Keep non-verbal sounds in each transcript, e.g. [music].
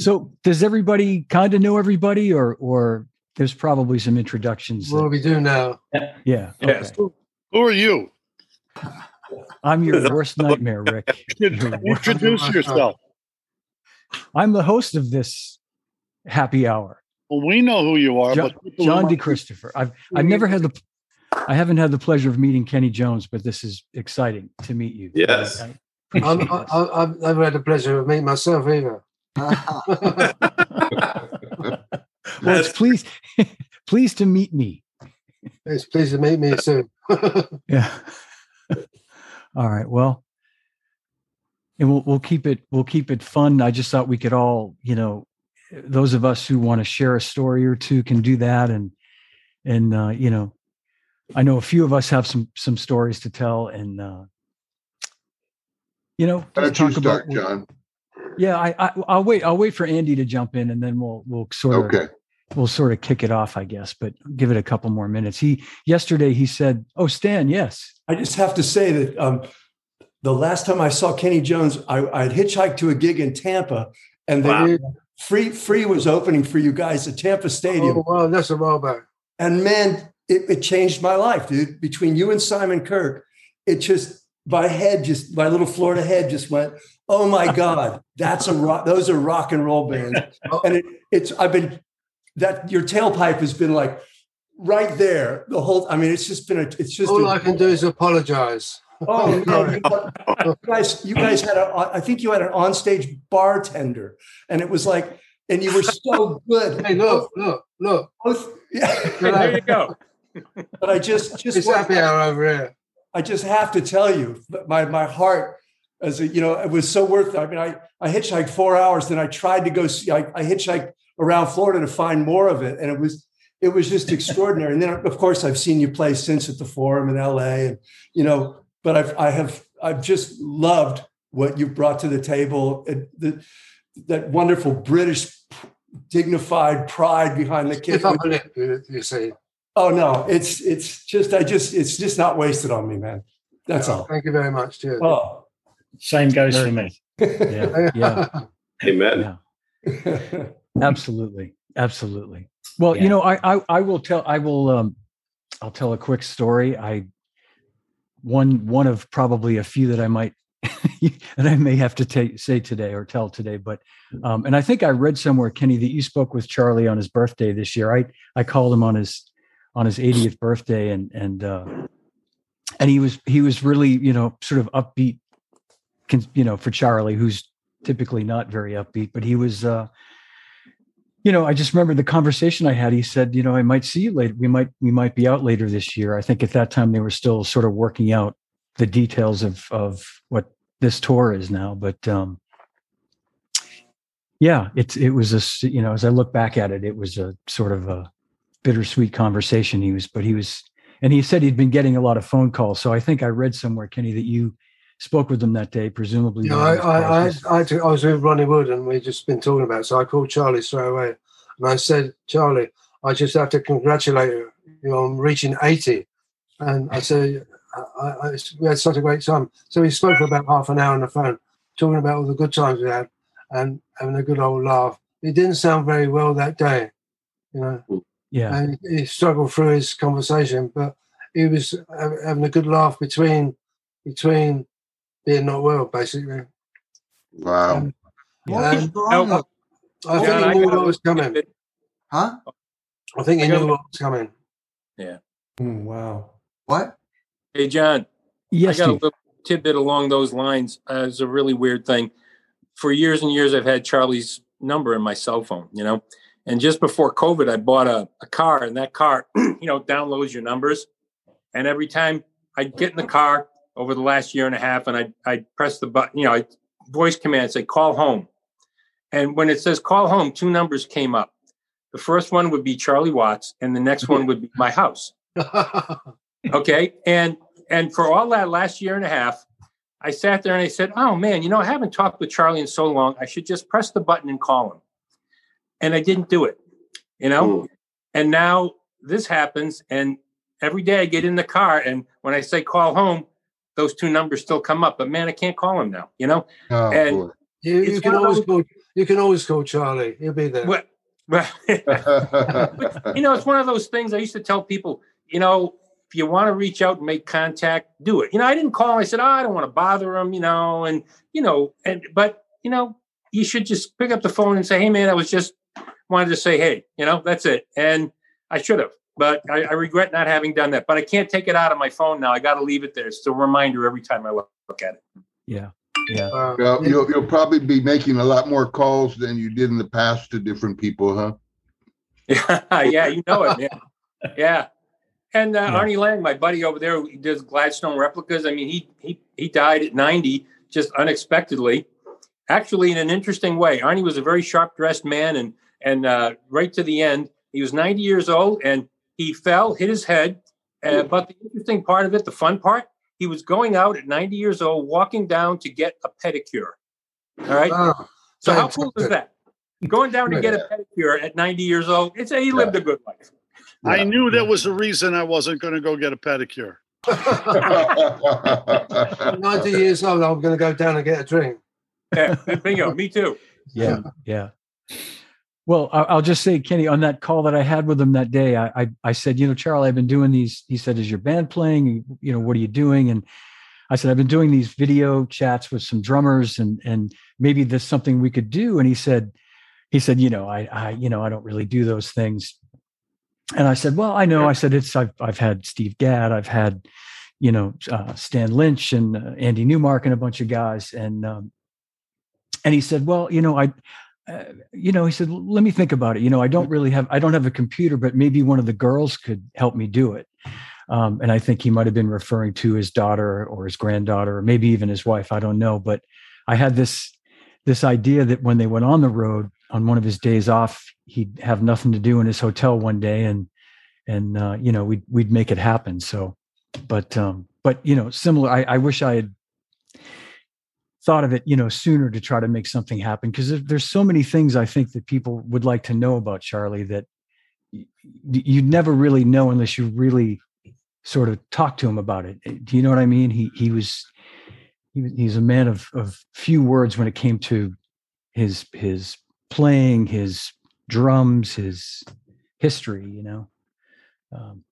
So does everybody kind of know everybody or or there's probably some introductions? What do we do now? yeah. Yes. okay. Who are you? I'm your [laughs] worst nightmare, Rick. Introduce yourself. I'm the host of this happy hour. Well, we know who you are, John, but John who D. Christopher. I've I've never had the I haven't had the pleasure of meeting Kenny Jones, but this is exciting to meet you. Yes. I I'm, appreciate I, I, I've never had the pleasure of meeting myself either. This. [laughs] well, it's pleased [laughs] pleased to meet me. It's pleased to meet me soon. [laughs] Yeah. all right. Well, and we'll we'll keep it we'll keep it fun. I just thought we could all, you know, those of us who want to share a story or two can do that, and and uh, you know, I know a few of us have some some stories to tell, and uh, you know, Why just don't you talk start, about. John? Yeah, I, I I'll wait. I'll wait for Andy to jump in, and then we'll we'll sort of Okay. we'll sort of kick it off, I guess. But give it a couple more minutes. He yesterday he said, "Oh, Stan, yes." I just have to say that um, the last time I saw Kenny Jones, I, I had hitchhiked to a gig in Tampa, and the Wow. free free was opening for you guys at Tampa Stadium. Oh, wow, that's a while back. And man, it, it changed my life, dude. Between you and Simon Kirke, it just my head just my little Florida head just went, oh my God, that's a rock, those are rock and roll bands. Oh. And it, it's I've been that your tailpipe has been like right there the whole. I mean, it's just been a it's just All a- I can do is apologize. Oh, man, [laughs] Sorry. you guys, you guys had a, I think you had an onstage bartender, and it was like, and you were so good. Hey, look, look, look. Both- yeah. There you go. But I just, just, It's happy hour over here. I just have to tell you, that my my heart, as a, you know, it was so worth. it. I mean, I I hitchhiked four hours, then I tried to go see. I, I hitchhiked around Florida to find more of it, and it was it was just extraordinary. and then, of course, I've seen you play since at the Forum in L.A. and you know, but I've I have I've just loved what you brought to the table. The, that wonderful British dignified pride behind the kid. Give up a lip, you, see. Oh no, it's it's just I just it's just not wasted on me, man. That's all. Thank you very much. Cheers. Oh, Same goes Very for me. [laughs] Yeah, yeah, [laughs] Amen. yeah. Absolutely, absolutely. Well, Yeah. you know, I, I I will tell. I will. Um, I'll tell a quick story. I one one of probably a few that I might [laughs] that I may have to ta- say today or tell today. But um, and I think I read somewhere, Kenny, that you spoke with Charlie on his birthday this year. I I called him on his on his 80th birthday, and and uh, and he was he was really you know sort of upbeat, con- you know, for Charlie, who's typically not very upbeat, but he was. Uh, you know, I just remember the conversation I had. He said, "You know, I might see you later. We might we might be out later this year." I think at that time they were still sort of working out the details of of what this tour is now. But um, yeah, it's it was a you know as I look back at it, it was a sort of a bittersweet conversation. He was, but he was, and he said he'd been getting a lot of phone calls. So I think I read somewhere, Kenny, that you spoke with them that day, presumably. Yeah, one I, I, I. I, to- I was with Ronnie Wood and we'd just been talking about it. So I called Charlie straight away and I said, Charlie, I just have to congratulate you, you know, on reaching 80. And I said, I, I, we had such a great time. So we spoke for about half an hour on the phone, talking about all the good times we had and having a good old laugh. He didn't sound very well that day, you know, yeah, and he struggled through his conversation, but he was having a good laugh between between being not well, basically. Wow. Um, yeah. and No, I think John, I he knew what was coming. Huh? I think he I knew what was coming. Mm, wow. What? Hey, John, yes, I got Steve. a little tidbit along those lines. Uh, it's a really weird thing. For years and years, I've had Charlie's number in my cell phone, you know. And just before COVID, I bought a, a car, and that car, [clears throat] you know, downloads your numbers. And every time I get in the car over the last year and a half, and I I press the button, you know, I voice command say call home. And when it says call home, two numbers came up. The first one would be Charlie Watts, and the next one would be my house [laughs] okay and and for all that last year and a half i sat there and i said oh man you know i haven't talked with charlie in so long i should just press the button and call him and i didn't do it you know Mm. and now this happens and every day i get in the car and when i say call home those two numbers still come up but man i can't call him now you know Oh, And- boy. you, you can always those- call You can always call Charlie. He'll be there. Well, well, [laughs] you know, it's one of those things I used to tell people, you know, if you want to reach out and make contact, do it. You know, I didn't call. I said, oh, I don't want to bother him, you know, and, you know, and, but, you know, you should just pick up the phone and say, hey, man, I was just wanted to say, hey, you know, that's it. And I should have, but I, I regret not having done that. But I can't take it out of my phone now. I got to leave it there. It's a reminder every time I look, look at it. Yeah. Yeah. Uh, Well, you'll, you'll probably be making a lot more calls than you did in the past to different people, huh? Yeah, [laughs] yeah, you know it, man. [laughs] Yeah. And uh, Yeah. Arnie Lang, my buddy over there, who does Gladstone replicas. I mean, he he he died at 90 just unexpectedly. Actually, in an interesting way. Arnie was a very sharp dressed man, and and uh, right to the end, he was 90 years old, and he fell, hit his head. Uh, but the interesting part of it, the fun part, he was going out at 90 years old, walking down to get a pedicure. All right. ah, So how cool is that? Going down to get a pedicure at 90 years old. It's a, he lived a good life. I knew that was the reason I wasn't going to go get a pedicure. [laughs] [laughs] 90 years old, I'm going to go down and get a drink. Yeah, bingo. Me too. Yeah. [laughs] Yeah. Well, I'll just say, Kenny, on that call that I had with him that day, I, I, I said, you know, Charlie, I've been doing these. He said, "Is your band playing? You know, what are you doing?" And I said, "I've been doing these video chats with some drummers, and and maybe there's something we could do." And he said, he said, you know, I, I, you know, I don't really do those things. And I said, well, I know. I said, it's I've I've had Steve Gadd, I've had, you know, uh, Stan Lynch and uh, Andy Newmark and a bunch of guys, and um, and he said, well, you know, I uh, you know, he said, let me think about it. You know, I don't really have, I don't have a computer, but maybe one of the girls could help me do it. Um, and I think he might have been referring to his daughter or his granddaughter, or maybe even his wife. I don't know. But I had this, this idea that when they went on the road on one of his days off, he'd have nothing to do in his hotel one day and, and, uh, you know, we'd, we'd make it happen. So, but, um, but, you know, similar, I, I wish I had thought of it, you know, sooner to try to make something happen because there, there's so many things I think that people would like to know about Charlie that y- y- you'd never really know unless you really sort of talk to him about it. Eh, Do you know what I mean? He he was he, was- he's a man of of few words when it came to his his playing, his drums, his history. You know, um,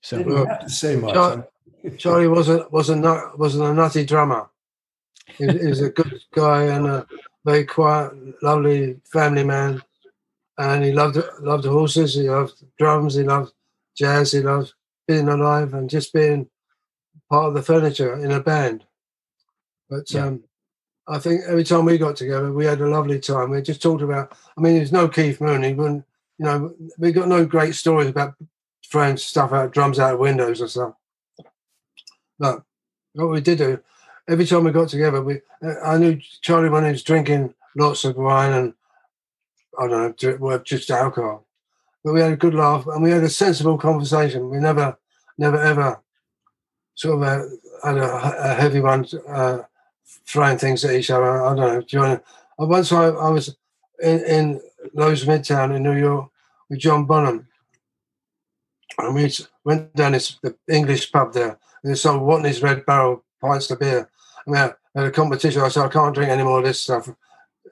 so Didn't have to say much. Char- Charlie wasn't was a nut, wasn't a nutty drummer. He, was- a good guy and a very quiet, lovely family man. And he loved loved horses. He loved drums. He loved jazz. He loved being alive and just being part of the furniture in a band. But Yeah. um, I think every time we got together, we had a lovely time. We just talked about. I mean, there's no Keith Moon. He wouldn't. You know, we got no great stories about throwing stuff out, drums out of windows or stuff. But what we did do, every time we got together, we I knew Charlie when he was drinking lots of wine and I don't know, just alcohol. But we had a good laugh and we had a sensible conversation. We never, never, ever sort of uh, had a, a heavy one uh, throwing things at each other. I don't know. Know? Uh, Once I, I was in, in Lowe's Midtown in New York with John Bonham. And we went down this the English pub there. And they sold Watney's Red Barrel pints of beer. Had a competition. I said, I can't drink any more of this stuff,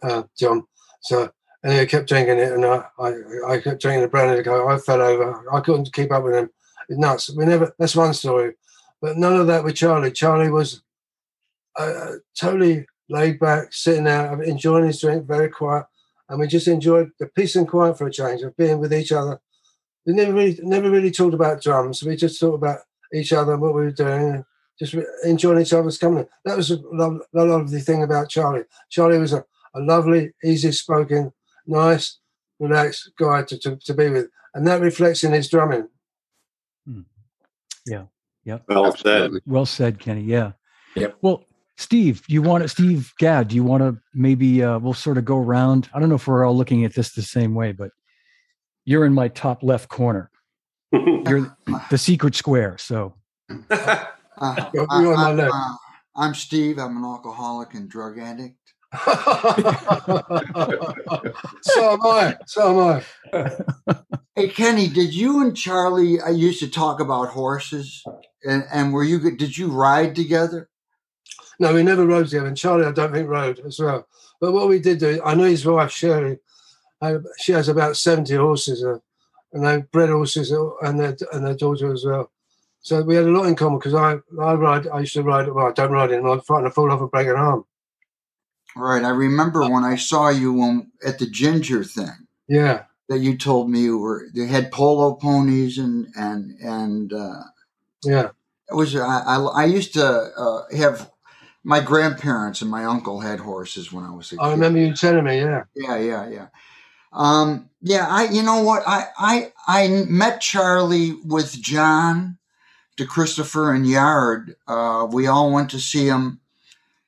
uh, John. So anyway, I kept drinking it, and I, I, I kept drinking the brandy. I fell over. I couldn't keep up with him. It's nuts. We never. That's one story, but none of that with Charlie. Charlie was uh, totally laid back, sitting there, enjoying his drink, very quiet, and we just enjoyed the peace and quiet for a change of being with each other. We never really, never really talked about drums. We just talked about each other and what we were doing, just enjoying each other's company. That was a lo- lo- lovely thing about Charlie. Charlie was a, a lovely, easy-spoken, nice, relaxed guy to, to, to be with, and that reflects in his drumming. Yeah. Yeah. Well said. Well said, Kenny. Yeah. Yep. Well, Steve, you want to, Steve Gadd, do you want to maybe uh, we'll sort of go around? I don't know if we're all looking at this the same way, but you're in my top left corner. [laughs] You're the secret square. So [laughs] Uh, [laughs] You're- I, you're on my am left. I'm Steve. I'm an alcoholic and drug addict. [laughs] so am I. So am I. Hey, Kenny, did you and Charlie I used to talk about horses? And, and were you did you ride together? No, we never rode together. And Charlie, I don't think rode as well. But what we did do, I know his wife Shirley. Uh, she has about seventy horses, uh, and they bred horses, uh, and their and their daughter as well. So we had a lot in common because I I ride. I used to ride. Well, I don't ride anymore. I'm fighting to fall off and break an arm. Right. I remember when I saw you at the ginger thing Yeah, that you told me you were they had polo ponies and and and uh, yeah. it was I I, I used to uh, have my grandparents and my uncle had horses when I was a kid. I remember you telling me. Yeah, Yeah, yeah, yeah. Um, yeah, I you know what? I I I met Charlie with John DeChristopher and Yard. Uh, we all went to see him.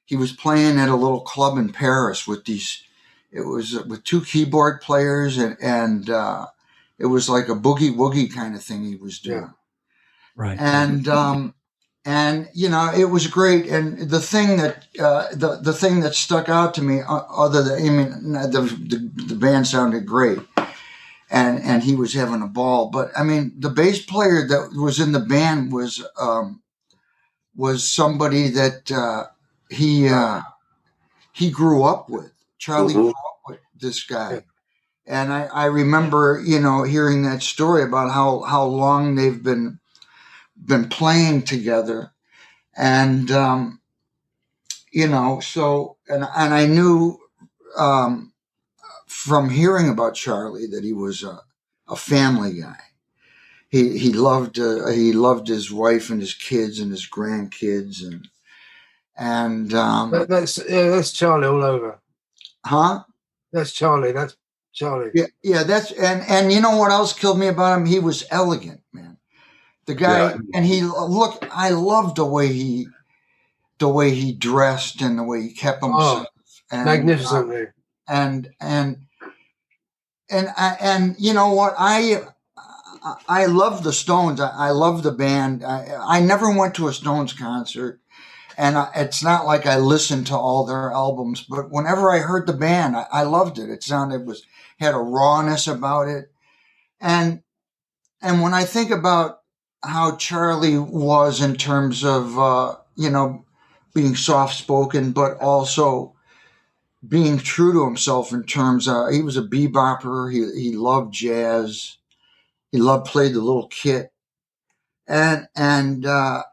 He was playing at a little club in Paris with these. It was uh, with two keyboard players and and uh, it was like a boogie woogie kind of thing he was doing Yeah. Right. and um, and you know it was great. And the thing that uh, the the thing that stuck out to me, uh, other than I mean, the, the the band sounded great, and and he was having a ball. But I mean, the bass player that was in the band was um, was somebody that uh, he uh, he grew up with. Charlie Mhm. grew up with this guy. And I, I remember, you know, hearing that story about how, how long they've been been playing together, and um, you know, so and and I knew um, from hearing about Charlie that he was a, a family guy. He he loved uh, he loved his wife and his kids and his grandkids and and um, That, that's yeah, that's Charlie all over. huh That's Charlie. That's Charlie. Yeah, yeah, that's and and you know what else killed me about him? He was elegant, man. The guy, Yeah. and he look. I loved the way he, the way he dressed and the way he kept himself. and, uh, and and and and you know what I I- love the Stones. I, I love the band. I, I never went to a Stones concert, and I, it's not like I listened to all their albums. But whenever I heard the band, I, I loved it. It sounded was had a rawness about it, and and when I think about how Charlie was in terms of uh, you know being soft spoken, but also being true to himself in terms of he was a bebopper. He he loved jazz. He loved played the little kit, and and uh,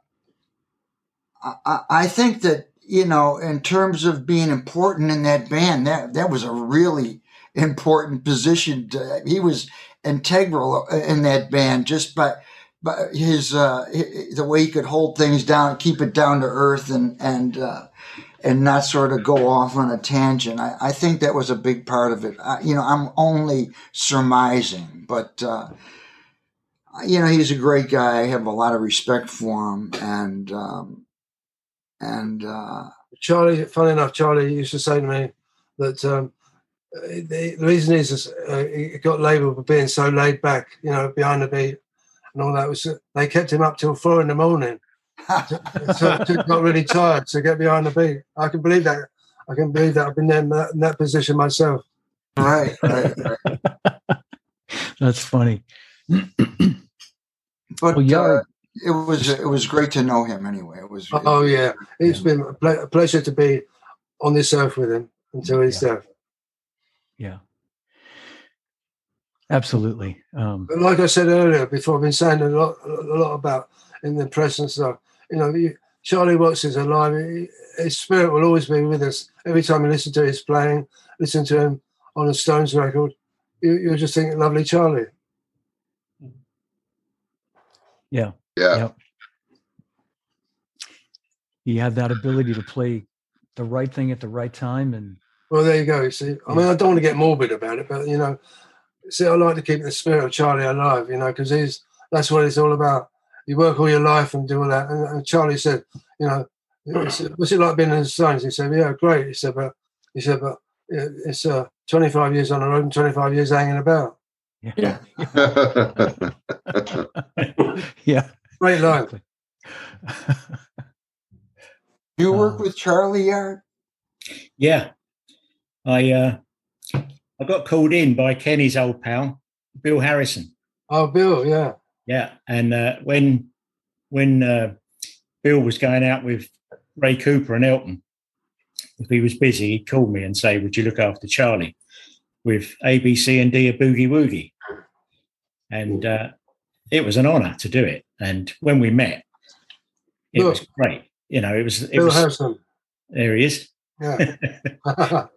I- I think that you know in terms of being important in that band, that that was a really important position. To, he was integral in that band just by. By his uh, the way he could hold things down, keep it down to earth, and and uh, and not sort of go off on a tangent. I, I think that was a big part of it. I, you know, I'm only surmising, but uh, you know, he's a great guy. I have a lot of respect for him, and um, and uh, Charlie, funny enough, Charlie used to say to me that um, the, the reason is uh, he got labelled for being so laid back, you know, behind the beat and all that was they kept him up till four in the morning. So he got really tired to get behind the beat. I can believe that. I can believe that. I've been there in that, in that position myself. right, right, right. [laughs] That's funny. [clears throat] But Well, yeah. uh, it was it was great to know him anyway. It was. Oh yeah, it's been a, ple- a pleasure to be on this earth with him until his Yeah. death. Yeah. Absolutely. Um, But like I said earlier, before I've been saying a lot, a lot about in the presence of. You know, you, Charlie Watts is alive. He, his spirit will always be with us. Every time you listen to his playing, listen to him on a Stones record, you, you're just thinking, lovely Charlie. yeah. Yeah. Yep. He had that ability to play the right thing at the right time. And Well, there you go. You see, I mean, I don't want to get morbid about it, but you know, see, I like to keep the spirit of Charlie alive. You know, because he's that's what it's all about. You work all your life and do all that. And, and Charlie said, you know, he what's it like being in the Stones? He said, yeah, great. He said, but he said, but it's uh, 25 years on the road and 25 years hanging about. yeah. [laughs] yeah. Great line. Exactly. you work Uh, with Charlie Yard? Yeah, I uh, I got called in by Kenny's old pal, Bill Harrison. Oh, Bill, yeah. Yeah, and uh, when when uh, Bill was going out with Ray Cooper and Elton, if he was busy, he'd call me and say, "Would you look after Charlie with ABC and D a boogie woogie?" And uh, it was an honour to do it. And when we met, it Bill. was great. You know, it was. It Bill was Harrison. there he is. Yeah. [laughs] [laughs]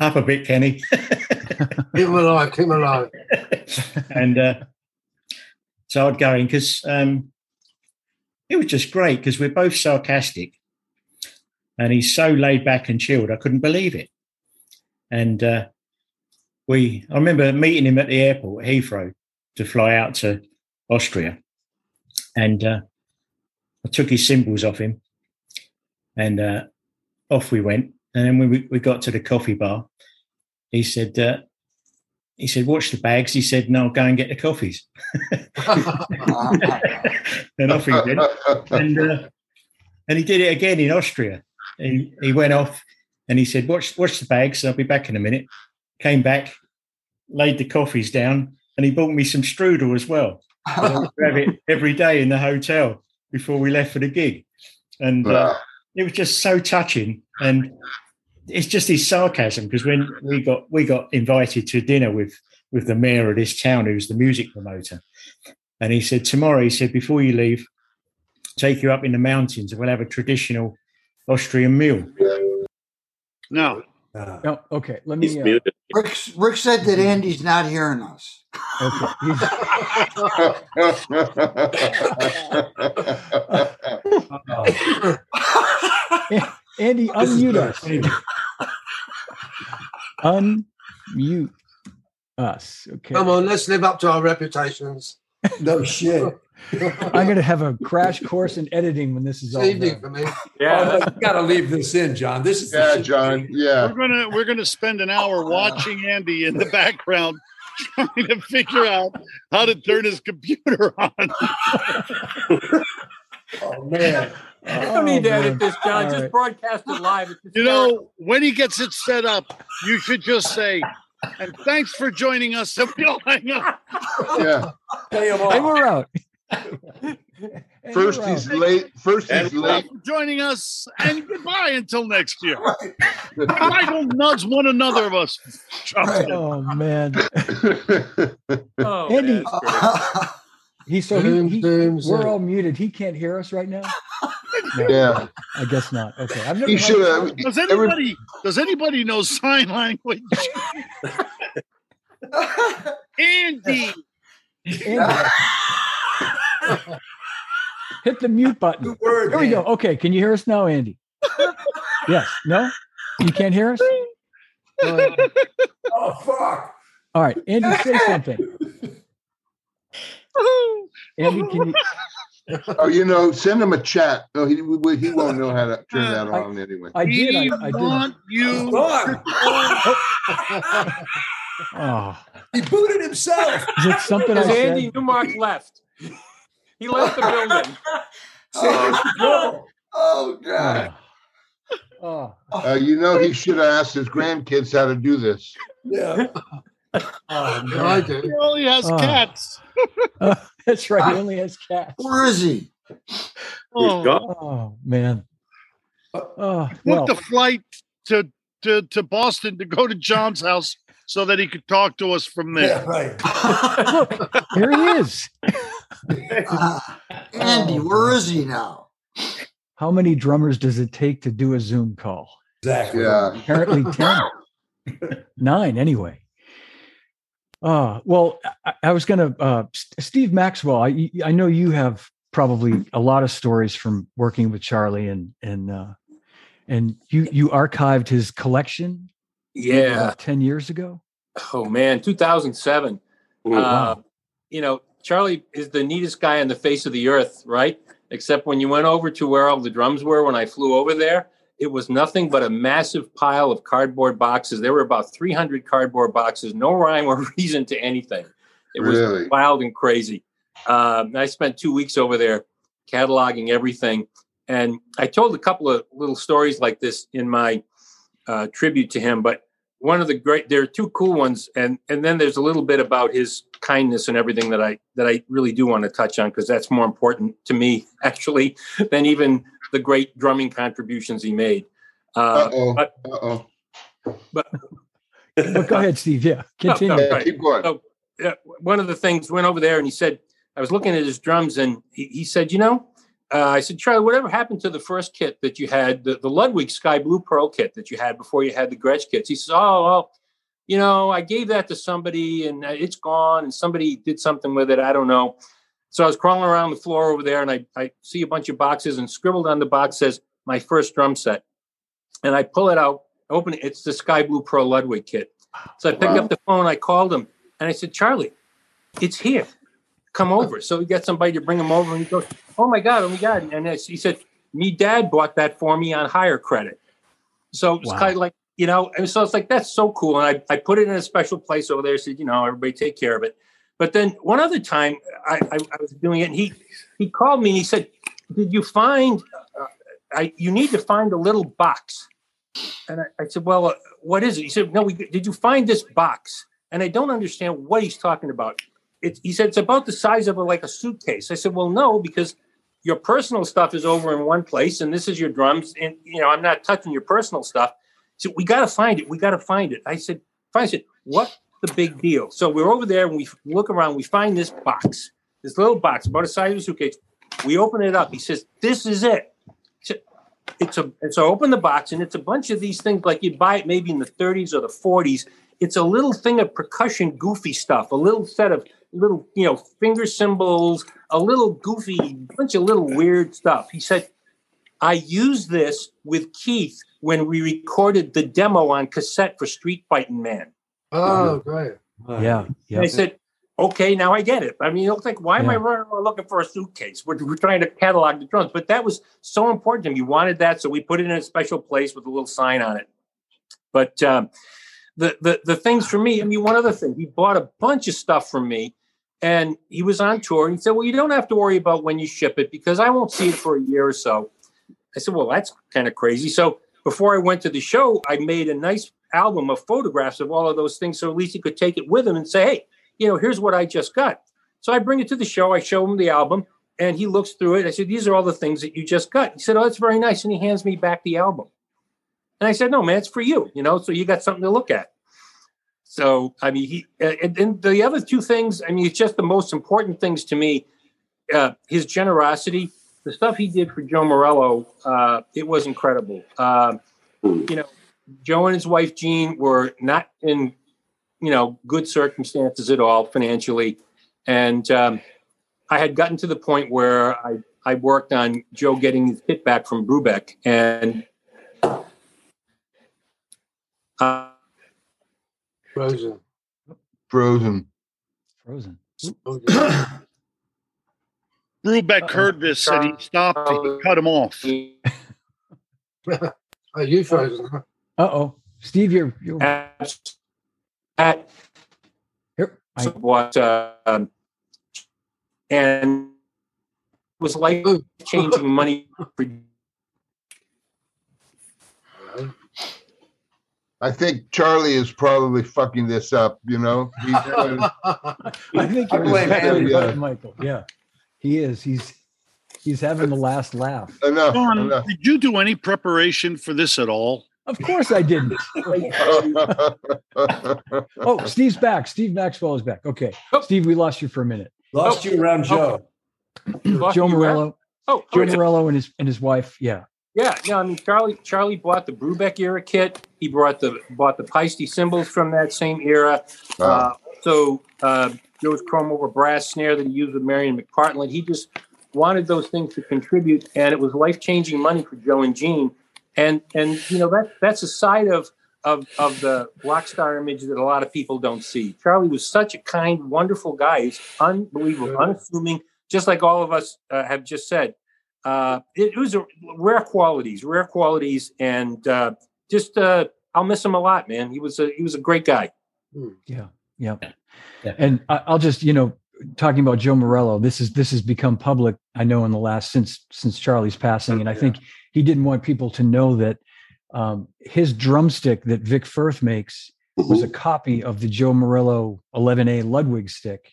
Up a bit, Kenny. keep him alive. Keep him alive. [laughs] and uh, so I'd go in because um, it was just great because we're both sarcastic, and he's so laid back and chilled. I couldn't believe it. And uh, we, I remember meeting him at the airport, at Heathrow, to fly out to Austria, and uh, I took his cymbals off him, and uh, off we went. And then when we, we got to the coffee bar, he said, uh, he said, watch the bags. He said, no, go and get the coffees. [laughs] and off he went. And, uh, and he did it again in Austria. He, he went off and he said, watch, watch the bags. I'll be back in a minute. Came back, laid the coffees down, and he bought me some strudel as well. So I would have it [laughs] every day in the hotel before we left for the gig. And uh, it was just so touching. And it's just his sarcasm because when we got we got invited to dinner with with the mayor of this town who's the music promoter and he said tomorrow he said before you leave take you up in the mountains and we'll have a traditional austrian meal No. Uh, Oh, okay. Let me. Uh. Rick, Rick said that Andy's not hearing us. okay. [laughs] [laughs] [laughs] He's- Andy, this unmute us. Unmute us. Okay. Come on, let's live up to our reputations. No shit. I'm going to have a crash course in editing when this is It's all evening done. for me. Yeah, Oh, you got to leave this in, John. This is the Yeah. John, yeah. We're gonna we're gonna spend an hour ah. watching Andy in the background [laughs] trying to figure out how to turn his computer on. [laughs] Oh man. [laughs] I don't need to Oh, edit this, John. All Just right. broadcast it live. It's You hysterical. know, when he gets it set up, you should just say, and thanks for joining us. [laughs] And we'll hang up. Yeah. Pay him And we're out. And First he's out. late. First And he's Thanks late. for joining us, and goodbye until next year. Why don't nudge one another of us? jump in? Oh man, [laughs] Oh, Andy- man, that's great. He's so he, Zoom, he, zoom, we're zoom. all muted. He can't hear us right now. No, [laughs] yeah. I guess not. Okay, I've never. He should a- have. Does anybody does anybody know sign language? [laughs] Andy, Andy. Hit the mute button. Good word. There we go. Okay, can you hear us now, Andy? [laughs] yes. No. You can't hear us. Oh fuck. All right, Andy, say something. Andy, can you? Oh, you know, send him a chat. No, he we- he won't know how to turn that I- on anyway. I did. I, I did. want you. [laughs] Oh, He booted himself. is it something I Because said? Andy Newmark left. He left the building. [laughs] oh, oh, God. Oh, Uh, you know, he should have asked his grandkids how to do this. Yeah. Oh, [laughs] I do. He only has Oh. cats. Uh, [laughs] that's right. He only has cats. Where is he? Oh, gone. Oh man. Oh booked well. a flight to, to to Boston to go to John's house so that he could talk to us from Yeah, [laughs] there. right. Look, here he is. Uh, Andy, Oh, where is he now? How many drummers does it take to do a Zoom call? Exactly. Yeah. Apparently ten. Nine anyway. Uh, well, I, I was going to, uh, S- Steve Maxwell, I, I know you have probably a lot of stories from working with Charlie and, and, uh, and you, you archived his collection Yeah. uh, 10 years ago. Oh man, 2007. Mm. Uh, you know, Charlie is the neatest guy on the face of the earth, right? Except when you went over to where all the drums were when I flew over there, it was nothing but a massive pile of cardboard boxes. There were about 300 cardboard boxes, no rhyme or [laughs] reason to anything. It was Really? wild and crazy. Um, I spent two weeks over there cataloging everything. And I told a couple of little stories like this in my uh, tribute to him. But one of the great, there are two cool ones, and and then there's a little bit about his kindness and everything that I that I really do want to touch on because that's more important to me actually than even the great drumming contributions he made. Uh, Uh-oh, but- uh-oh. But go ahead, Steve. Yeah, [laughs] continue. no. Yeah, Right. keep going. So- yeah, one of the things went over there and he said, I was looking at his drums and he, he said, you know, uh, I said, Charlie, whatever happened to the first kit that you had, the, the Ludwig Sky Blue Pearl kit that you had before you had the Gretsch kits? He says, oh, well, you know, I gave that to somebody and uh, it's gone and somebody did something with it. I don't know. So I was crawling around the floor over there and I, I see a bunch of boxes and scribbled on the box says, my first drum set. And I pull it out, open it. It's the Sky Blue Pro Ludwig kit. So I picked Wow. up the phone, I called him and I said, Charlie, it's here. Come over. So we got somebody to bring him over and he goes, Oh my God, oh my God. And I- he said, Me dad bought that for me on higher credit. So it's Wow. kind of like, you know, and so it's like, that's so cool. And I, I put it in a special place over there, said, you know, everybody take care of it. But then one other time I, I, I was doing it and he, he called me and he said, Did you find, uh, I, you need to find a little box. And I, I said, Well, uh, what is it? He said, No, we, did you find this box? And I don't understand what he's talking about. It, he said, It's about the size of a, like a suitcase. I said, Well, no, because your personal stuff is over in one place and this is your drums. And, you know, I'm not touching your personal stuff. So we got to find it. We got to find it. I said, Fine. I said, What the big deal? So we're over there and we look around. We find this box, this little box about the size of a suitcase. We open it up. He says, This is it. It's a so I open the box and it's a bunch of these things like you'd buy it maybe in the 30s or the 40s. It's a little thing of percussion goofy stuff, a little set of little, you know, finger cymbals, a little goofy bunch of little weird stuff. He said, I used this with Keith when we recorded the demo on cassette for Street Fighting Man. Oh, great. Yeah, yeah. I said, okay, now I get it. I mean, it's like, why am I running around looking for a suitcase? We're, we're trying to catalog the drums, but that was so important to him. He wanted that, so we put it in a special place with a little sign on it. But um, the, the the things for me, I mean, one other thing, he bought a bunch of stuff from me, and he was on tour. And he said, "Well, you don't have to worry about when you ship it because I won't see it for a year or so." I said, "Well, that's kind of crazy." So before I went to the show, I made a nice album of photographs of all of those things, so at least he could take it with him and say, "Hey, you know, here's what I just got." So I bring it to the show. I show him the album, and he looks through it. I said, "These are all the things that you just got." He said, "Oh, that's very nice," and he hands me back the album. And I said, "No, man, it's for you. You know, so you got something to look at." So I mean, he and, and the other two things. I mean, it's just the most important things to me. Uh, his generosity, the stuff he did for Joe Morello, uh, it was incredible. Um, you know, Joe and his wife Jean were not in, you know, good circumstances at all financially, and um, I had gotten to the point where I I worked on Joe getting his hit back from Brubeck, and uh, Frozen. Frozen. Frozen. [clears throat] Okay. Brubeck Uh-oh. heard this and he stopped. He cut him off. [laughs] Are you frozen? Uh oh, Steve, you're you're at here. I, what uh, um, and it was life changing money for [laughs] I think Charlie is probably fucking this up, you know? [laughs] I think you're blame exactly Andy. right, Michael. Yeah, he is. He's he's having the last laugh. enough, John, enough. did you do any preparation for this at all? Of course, I didn't. [laughs] Oh, Steve's back. Steve Maxwell is back. Okay, Oh. Steve, we lost you for a minute. Lost you around Joe. Joe Morello, Oh, Joe okay. Morello, and his and his wife. Yeah, Yeah, yeah. I mean, Charlie Charlie bought the Brubeck era kit. He brought the bought the Paiste cymbals from that same era. Uh, so uh, Joe's chrome over brass snare that he used with Marian McPartland. He just wanted those things to contribute, and it was life changing money for Joe and Jean. And and you know that that's a side of of of the rock star image that a lot of people don't see. Charlie was such a kind, wonderful guy. He's unbelievable, unassuming, just like all of us uh, have just said. Uh, it, it was a rare qualities, rare qualities, and uh, just uh, I'll miss him a lot, man. He was a he was a great guy. yeah, yeah. Yeah. And I, I'll just you know talking about Joe Morello. This is this has become public. I know in the last since since Charlie's passing, and I Yeah. think he didn't want people to know that um, his drumstick that Vic Firth makes was a copy of the Joe Morello 11A Ludwig stick.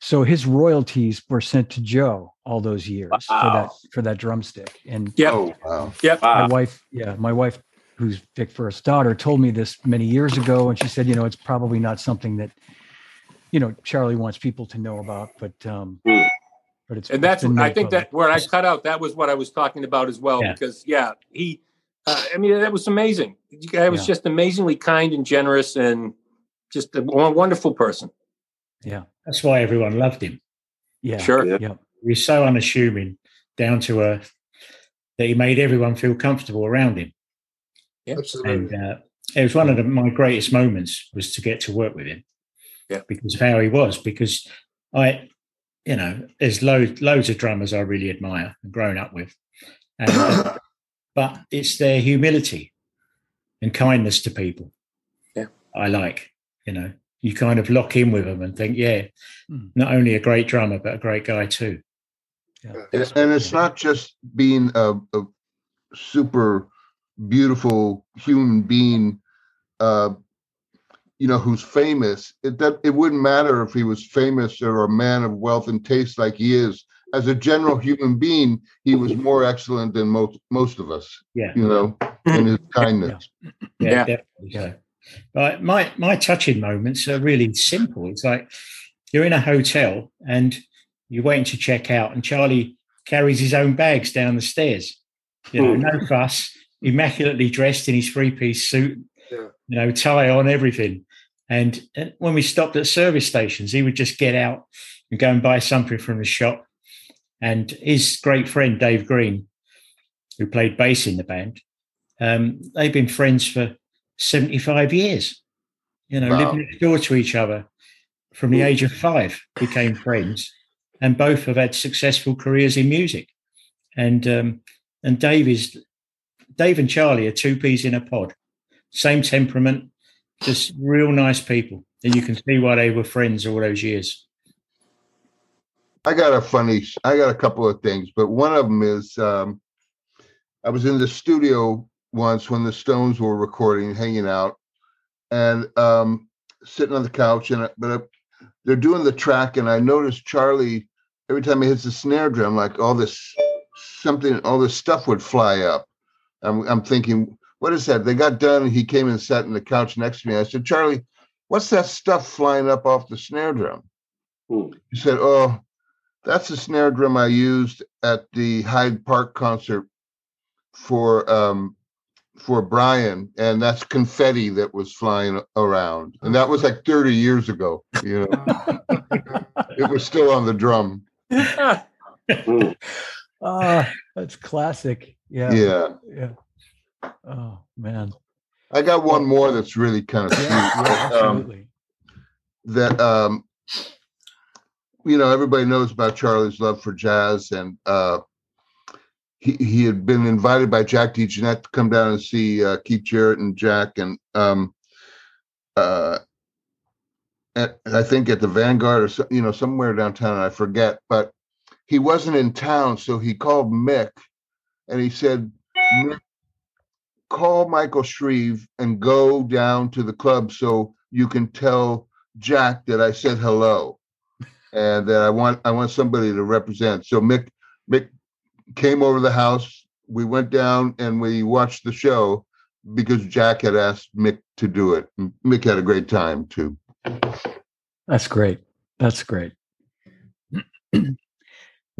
So his royalties were sent to Joe all those years for that for that drumstick. And yeah, Oh, wow. Yep. my Wow. wife, yeah, my wife, who's who's Vic Firth's daughter, told me this many years ago, and she said, you know, it's probably not something that, you know, Charlie wants people to know about, but um, Mm. but it's and that's I think public. that where I cut out that was what I was talking about as well Yeah. because yeah he uh, I mean that was amazing the guy was Yeah. just amazingly kind and generous and just a wonderful person Yeah, That's why everyone loved him. yeah, sure Yeah. yeah, He was so unassuming, down to earth, that he made everyone feel comfortable around him. Absolutely. And uh, it was one of the, my greatest moments was to get to work with him. Yeah. Because of how he was. Because I, you know, there's loads loads of drummers I really admire and grown up with, and, uh, [coughs] but it's their humility and kindness to people. Yeah. I like. You know, you kind of lock in with them and think, yeah, Hmm. not only a great drummer but a great guy too. yeah. And and it's not just being a, a super beautiful human being, uh, you know, who's famous. It that it wouldn't matter if he was famous or a man of wealth and taste like he is. As a general human being, he was more excellent than most most of us. Yeah. You know, in his [clears throat] kindness. Yeah, Yeah. definitely so. But my my touching moments are really simple. It's like you're in a hotel and you're waiting to check out, and Charlie carries his own bags down the stairs. You know, no fuss, immaculately dressed in his three piece suit, Yeah. you know, tie on, everything. And, and when we stopped at service stations, he would just get out and go and buy something from the shop. And his great friend Dave Green, who played bass in the band, um, they've been friends for 75 years. You know, Wow. lived next door to each other from the age of five, became friends, and both have had successful careers in music. And um, and Dave is Dave and Charlie are two peas in a pod, same temperament, just real nice people, and you can see why they were friends all those years. I got a funny, I got a couple of things, but one of them is um, I was in the studio once when the Stones were recording, hanging out, and um, sitting on the couch, and but I, they're doing the track, and I noticed Charlie every time he hits the snare drum, like all this something, all this stuff would fly up. I'm, I'm thinking, what is that? They got done, he came and sat in the couch next to me. I said, Charlie, what's that stuff flying up off the snare drum? Hmm. He said, Oh, that's the snare drum I used at the Hyde Park concert for um for Brian, and that's confetti that was flying around. And that was like 30 years ago, you know. [laughs] it was still on the drum. [laughs] Ah, that's classic. Yeah. Yeah. Yeah. Oh man. I got one more that's really kind of Yeah, cute. yeah, um, that um you know everybody knows about charlie's love for jazz and uh he, he had been invited by jack DeJohnette to come down and see uh, keith jarrett and jack and um uh at, i think at the vanguard or so, you know somewhere downtown i forget but he wasn't in town so he called mick and he said call michael shrieve and go down to the club so you can tell Jack that I said hello and that I want I want somebody to represent. So Mick Mick came over the house. We went down and we watched the show because Jack had asked Mick to do it. Mick had a great time too. That's great. That's great. [clears throat]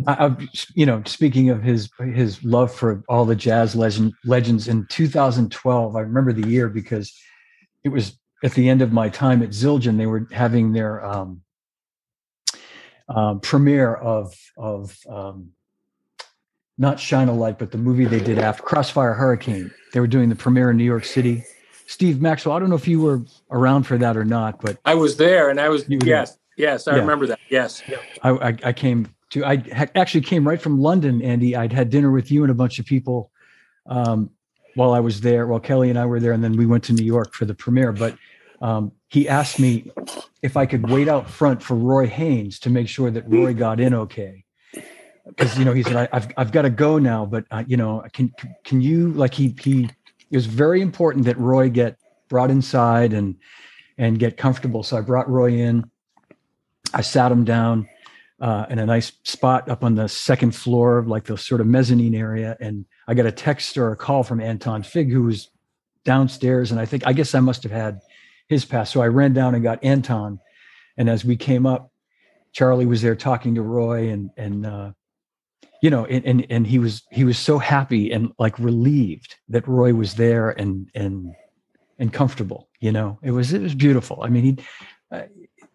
I, I, you know, speaking of his his love for all the jazz legend legends in 2012, I remember the year because it was at the end of my time at Zildjian. They were having their um, um, premiere of of um, not Shine a Light, but the movie they did after Crossfire Hurricane. They were doing the premiere in New York City. Steve Maxwell, I don't know if you were around for that or not, but I was there, and I was yes, yes, I Yeah. remember that. Yes, I, I, I came to, I actually came right from London, Andy. I'd had dinner with you and a bunch of people um, while I was there, while Kelly and I were there. And then we went to New York for the premiere. But um, he asked me if I could wait out front for Roy Haynes to make sure that Roy got in okay. Because, you know, he said, I, I've, I've got to go now, but, uh, you know, can, can you, like, he, he, it was very important that Roy get brought inside and, and get comfortable. So I brought Roy in. I sat him down uh, in a nice spot up on the second floor, like the sort of mezzanine area. And I got a text or a call from Anton Fig, who was downstairs, and I think I guess I must have had his pass. So I ran down and got Anton, and as we came up, Charlie was there talking to Roy, and and uh, you know, and, and and he was he was so happy and like relieved that Roy was there and and and comfortable. You know, it was it was beautiful. I mean, he uh,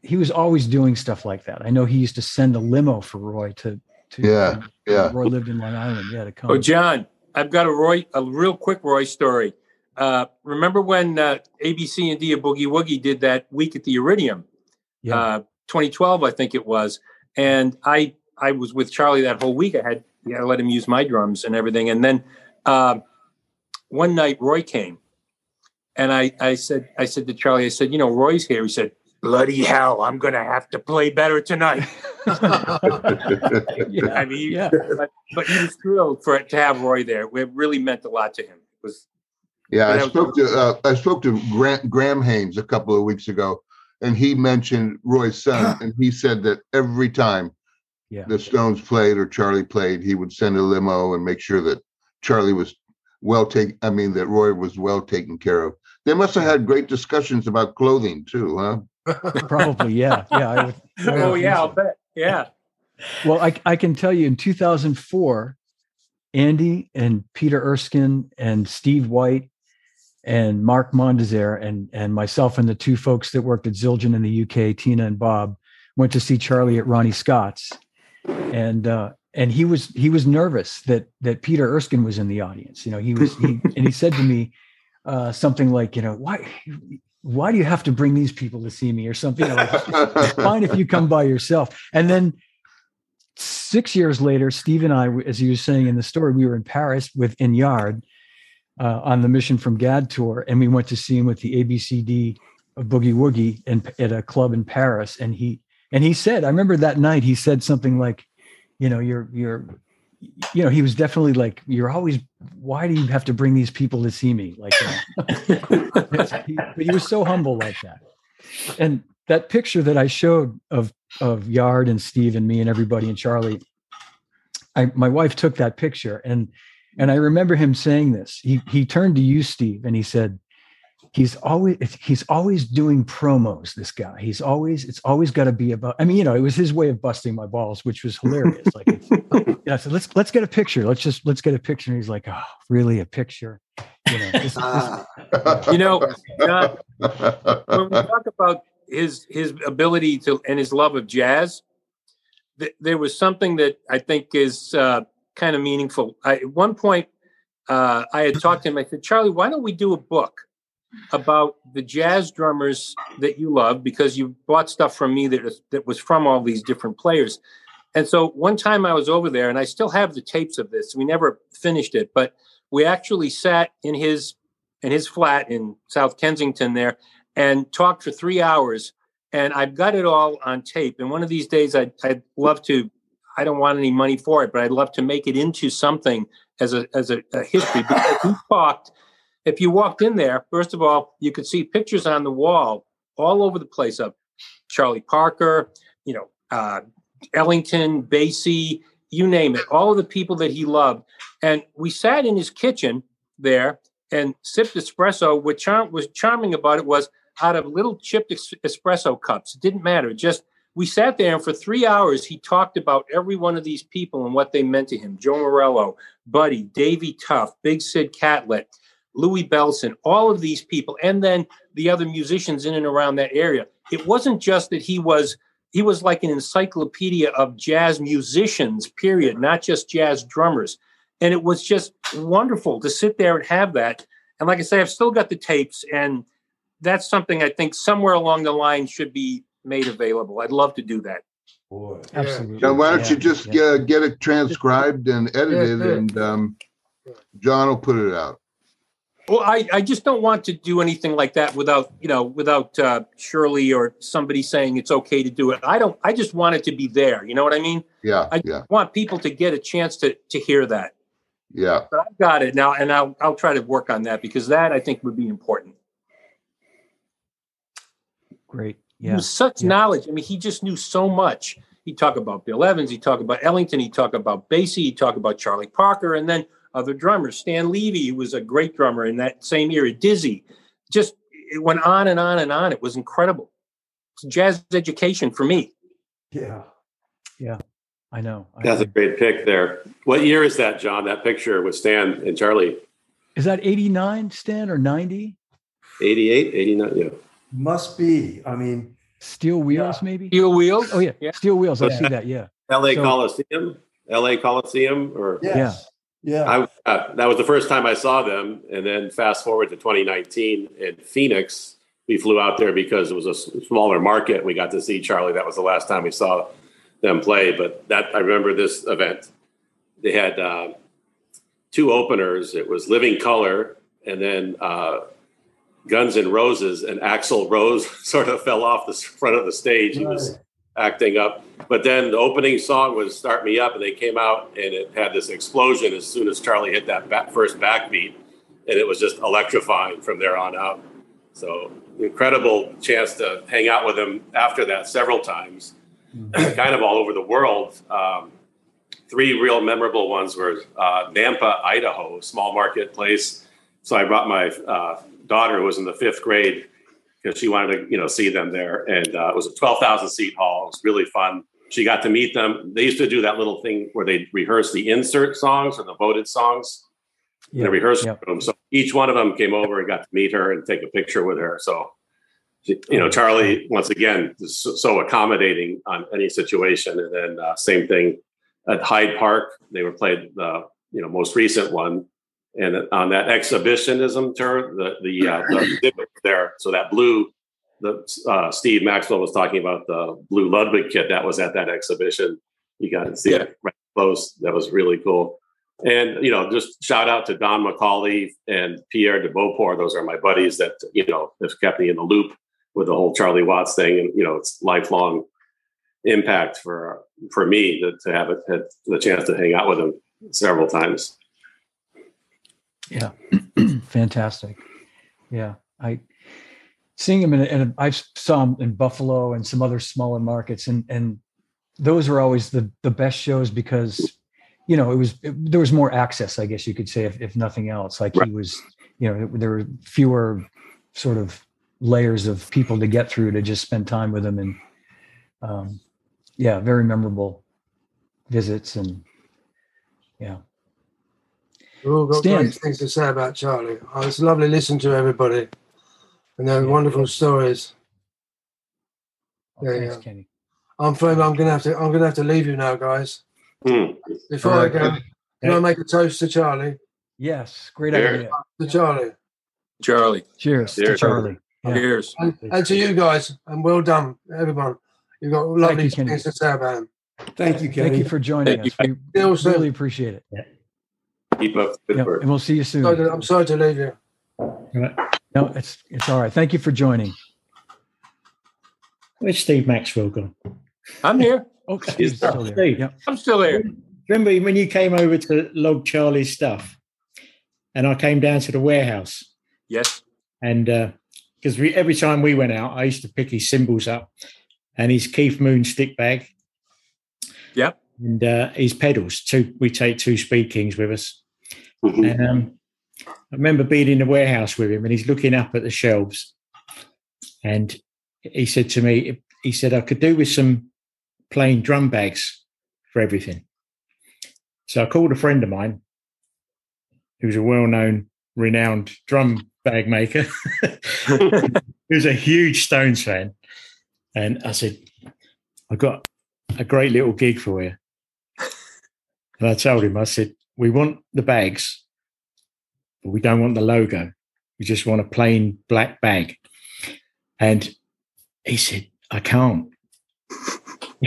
he was always doing stuff like that. I know he used to send a limo for Roy to to Yeah, yeah. Roy lived in Long Island. Yeah, to come. Oh, John, I've got a Roy, a real quick Roy story. Uh, remember when uh, ABC and D of Boogie Woogie did that week at the Iridium, yeah. uh, 2012, I think it was, and I I was with Charlie that whole week. I had yeah, I let him use my drums and everything, and then uh, one night Roy came, and I I said I said to Charlie, I said, you know, Roy's here. He said, bloody hell, I'm gonna have to play better tonight. [laughs] yeah. I mean, yeah. but, but he was thrilled for it to have Roy there. It really meant a lot to him. It was Yeah, I But I- spoke to uh, I spoke to Grant, Graham Haynes a couple of weeks ago, and he mentioned Roy's son, [clears throat] and he said that every time Yeah. the Stones played or Charlie played, he would send a limo and make sure that Charlie was well taken. I mean, that Roy was well taken care of. They must have had great discussions about clothing too, huh? [laughs] Probably, yeah, yeah. I would, I [laughs] would oh yeah, so. I'll bet. Yeah. Well, I, I can tell you in 2004, Andy and Peter Erskine and Steve White and Mark Mondesir and, and myself and the two folks that worked at Zildjian in the UK, Tina and Bob, went to see Charlie at Ronnie Scott's. And, uh, and he was he was nervous that that Peter Erskine was in the audience. You know, he was he, and he said to me uh, something like, you know, why why do you have to bring these people to see me or something? Like, it's fine if you come by yourself. And then six years later, Steve and I, as he was saying in the story, we were in Paris with Inyard uh, on the Mission from Gad tour, and we went to see him with the ABCD of Boogie Woogie in, at a club in Paris. And he and he said, I remember that night he said something like, you know, you're you're you know, he was definitely like, you're always, why do you have to bring these people to see me? Like, he, but he was so humble like that. And that picture that I showed of of Yard and Steve and me and everybody and Charlie, I my wife took that picture and and I remember him saying this. He he turned to you, Steve, and he said, he's always he's always doing promos this guy. He's always it's always got to be about i mean you know it was his way of busting my balls which was hilarious. Like it's, [laughs] you so let's let's get a picture. Let's just let's get a picture. And he's like oh really? A picture? You know this, this, Ah, You know, [laughs] John, when we talk about his his ability to and his love of jazz, th- there was something that I think is uh, kind of meaningful. I, at one point, uh, I had talked to him. I said, Charlie, why don't we do a book about the jazz drummers that you love because you bought stuff from me that is, that was from all these different players. And so one time I was over there, and I still have the tapes of this. We never finished it, but we actually sat in his in his flat in South Kensington there and talked for three hours. And I've got it all on tape. And one of these days, I'd, I'd love to. I don't want any money for it, but I'd love to make it into something as a as a, a history because he talked. If you walked in there, first of all, you could see pictures on the wall all over the place of Charlie Parker, you know, uh, Ellington, Basie, you name it, all of the people that he loved. And we sat in his kitchen there and sipped espresso. What was charming about it was out of little chipped es- espresso cups. It didn't matter. Just we sat there and for three hours he talked about every one of these people and what they meant to him. Joe Morello, Buddy, Davy Tough, Big Sid Catlett, Louis Bellson, all of these people, and then the other musicians in and around that area. It wasn't just that he was he was like an encyclopedia of jazz musicians, period, not just jazz drummers. And it was just wonderful to sit there and have that. And like I say, I've still got the tapes, and that's something I think somewhere along the line should be made available. I'd love to do that. boy. absolutely Now, why don't you just yeah. uh, get it transcribed and edited, Yeah, yeah. and um, John will put it out. Well, I, I just don't want to do anything like that without, you know, without uh, Shirley or somebody saying it's okay to do it. I don't, I just want it to be there. You know what I mean? Yeah, I yeah, want people to get a chance to, to hear that. yeah. But I've got it now, and I'll, I'll try to work on that because that I think would be important. great yeah was such Yeah. knowledge. I mean, he just knew so much. He talked about Bill Evans. He talked about Ellington. He talked about Basie. He talked about Charlie Parker. And then, other drummers. Stan Levey, who was a great drummer in that same era, Dizzy. Just it went on and on and on. It was incredible. It's jazz education for me. Yeah. Yeah. I know. I That's a great pick there. What year is that, John? That picture with Stan and Charlie? Is that 89, Stan, or 90? 88, 89? Yeah. Must be. I mean, Steel Wheels, maybe? Steel Wheels. Oh, yeah. Yeah. Steel Wheels. I Yeah. see that. Yeah. LA So- Coliseum? LA Coliseum? Or yes. Yeah. I, uh, that was the first time I saw them. And then fast forward to 2019 in Phoenix, we flew out there because it was a smaller market. We got to see Charlie. That was the last time we saw them play. But that I remember this event. They had uh, two openers. It was Living Colour and then uh, Guns and Roses. And Axl Rose [laughs] sort of fell off the front of the stage. He was. Acting up. But then the opening song was "Start Me Up," and they came out and it had this explosion as soon as Charlie hit that back, first backbeat, and it was just electrifying from there on out. So incredible chance to hang out with him after that several times, [clears throat] kind of all over the world. Um, three real memorable ones were uh, Nampa, Idaho, small marketplace. So I brought my uh, daughter, who was in the fifth grade, because she wanted to, you know, see them there. And uh, it was a 12,000 seat hall. It was really fun. She got to meet them. They used to do that little thing where they rehearse the insert songs or the voted songs in Yeah. the rehearsal yeah. room. So each one of them came over and got to meet her and take a picture with her. So, you know, Charlie, once again, is so, so accommodating on any situation. And then uh, same thing at Hyde Park. They were played the, you know, most recent one. And on that exhibitionism term, the, the, uh, the [clears throat] there. So that blue, the uh, Steve Maxwell was talking about the blue Ludwig kit that was at that exhibition. You got to see Yeah. it right close. That was really cool. And you know, just shout out to Don McCauley and Pierre de Beauport. Those are my buddies that you know have kept me in the loop with the whole Charlie Watts thing, and you know, it's lifelong impact for for me to, to have it, had the chance to hang out with him several times. Yeah. [clears throat] Fantastic. Yeah. I seeing him in, a, in a, I saw him in Buffalo and some other smaller markets and, and those were always the, the best shows because, you know, it was, it, there was more access, I guess you could say, if, if nothing else, like Right. he was, you know, there were fewer sort of layers of people to get through to just spend time with him. And, um, yeah, very memorable visits and yeah. We've all got Stan. great things to say about Charlie. Oh, it's lovely listening to everybody and their wonderful stories. Oh, Yeah, thanks. Kenny. I'm afraid I'm gonna have to I'm gonna have to leave you now, guys. Hmm. Before All I go, can I make a toast to Charlie? Yes. Great There. idea. To Charlie. Charlie. Cheers to Charlie. Yeah. Cheers. And, and to you guys, and well done, everyone. You've got lovely you, Kenny. things to say about him. Thank you, Kenny. Thank you for joining Thank us. We Still soon. really appreciate it. Keep up the good Yeah, work. and we'll see you soon. Sorry to- I'm sorry to leave you. No, it's it's all right. Thank you for joining. Where's Steve Maxwell gone? I'm here. Oh, He's still there. Steve. Yep. I'm still here. Remember when you came over to log Charlie's stuff, and I came down to the warehouse, Yes. and because we every time we went out, I used to pick his cymbals up, and his Keith Moon stick bag, Yep. and uh, his pedals. Two, we take two Speed Kings with us, Mhm. and um, I remember being in the warehouse with him, and he's looking up at the shelves, and he said to me, he said I could do with some plain drum bags for everything. So I called a friend of mine, who's a well-known, renowned drum bag maker, [laughs] who's a huge Stones fan, and I said, "I got a great little gig for you." And I told him, I said, "We want the bags, but we don't want the logo. We just want a plain black bag." And he said, "I can't." [laughs]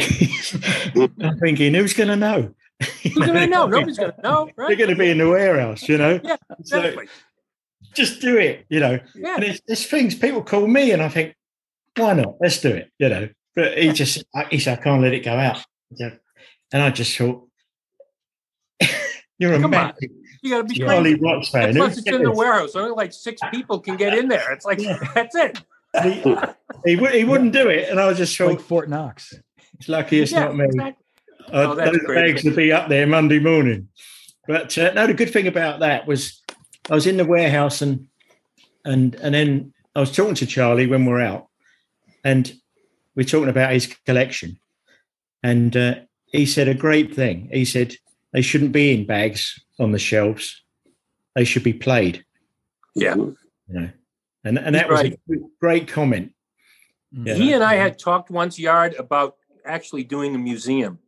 I'm thinking, who's going to know? [laughs] Who's gonna know? Nobody's gonna know, [laughs] They're going to be in the warehouse, you know. Yeah, So Exactly. just do it, you know. Yeah. And it's, it's things people call me, and I think, why not? Let's do it, you know. But he just, uh, he said, I can't let it go out. And I just thought, you're a Come on. massive You gotta be Charlie crazy. Watts fan. Plus, it's in the warehouse. Only like six people can get in there. It's like [laughs] that's it. he, he, he wouldn't do it, and I was just Like Fort Knox. it's lucky it's Yeah, not me. exactly. Uh, Oh, that's those great. bags would be up there Monday morning. But uh, no, the good thing about that was I was in the warehouse and and and then I was talking to Charlie when we are out, and we're talking about his collection, and uh, he said a great thing. He said they shouldn't be in bags on the shelves; they should be played. Yeah, you know, and and that was a great comment. Mm. Yeah. He and I had talked once, Yard, about actually doing a museum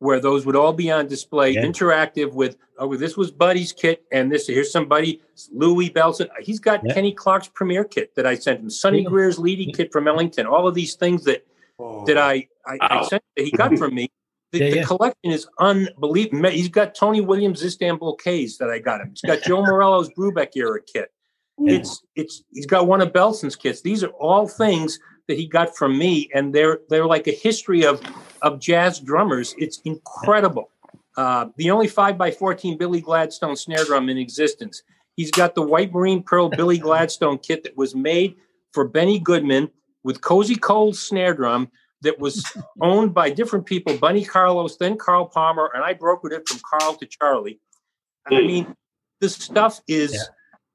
where those would all be on display, yeah. interactive with, oh, this was Buddy's kit, and this here's somebody, Louis Bellson. He's got yeah. Kenny Clarke's premiere kit that I sent him, Sonny yeah. Greer's leading kit from Ellington, all of these things that oh. that I I, I, sent that he got from me. The, the collection is unbelievable. He's got Tony Williams Istanbul K's that I got him. He's got Joe [laughs] Morello's Brubeck era kit. It's it's he's got one of Bellson's kits. These are all things that he got from me, and they're they're like a history of of jazz drummers. It's incredible. Uh, the only five by fourteen Billy Gladstone snare drum in existence. He's got the white marine pearl [laughs] Billy Gladstone kit that was made for Benny Goodman with Cozy Cole's snare drum that was owned by different people, Bunny Carlos, then Carl Palmer, and I brokered it from Carl to Charlie. I hmm. mean, this stuff is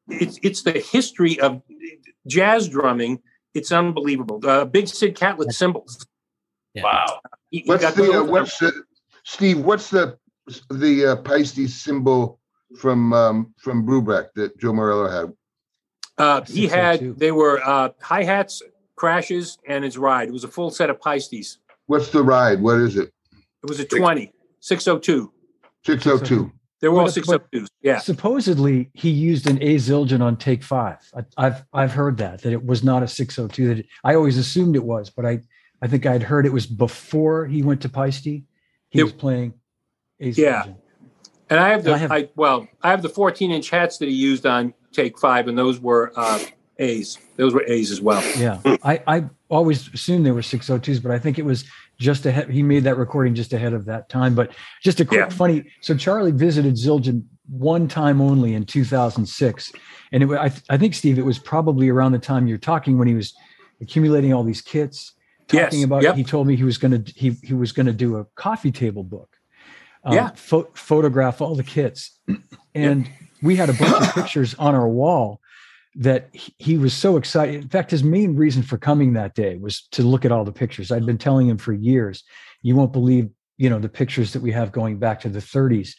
yeah. it's it's the history of jazz drumming it's unbelievable. Uh, Big Sid Catlett cymbals. Yeah. Wow. He, what's he the uh, what's the Steve? What's the the uh, Paiste cymbal from um, from Brubeck that Joe Morello had? Uh, he had they were uh, hi hats, crashes, and his ride. It was a full set of Paistes. What's the ride? What is it? It was a 20, 602. 602. They were all six up twos. Yeah. Supposedly he used an A Zildjian on take five. I, have I've heard that that it was not a 602. That it, I always assumed it was, but I I think I'd heard it was before he went to Paiste. He it, was playing A Zildjian. Yeah. And I have the I, have, I, well, I have the 14 inch hats that he used on take five, and those were uh, A's. Those were A's as well. Yeah. I, I always assumed they were 602s, but I think it was just ahead. He made that recording just ahead of that time. But just a quick yeah. funny. So Charlie visited Zildjian one time only in 2006, and it, I, I think Steve, it was probably around the time you're talking when he was accumulating all these kits. Talking yes. about, yep. he told me he was going to he he was going to do a coffee table book. Um, yeah. Pho- photograph all the kits, [clears throat] and yep. we had a bunch of pictures on our wall that he was so excited. In fact, his main reason for coming that day was to look at all the pictures. I'd been telling him for years, you won't believe, you know, the pictures that we have going back to the 30s.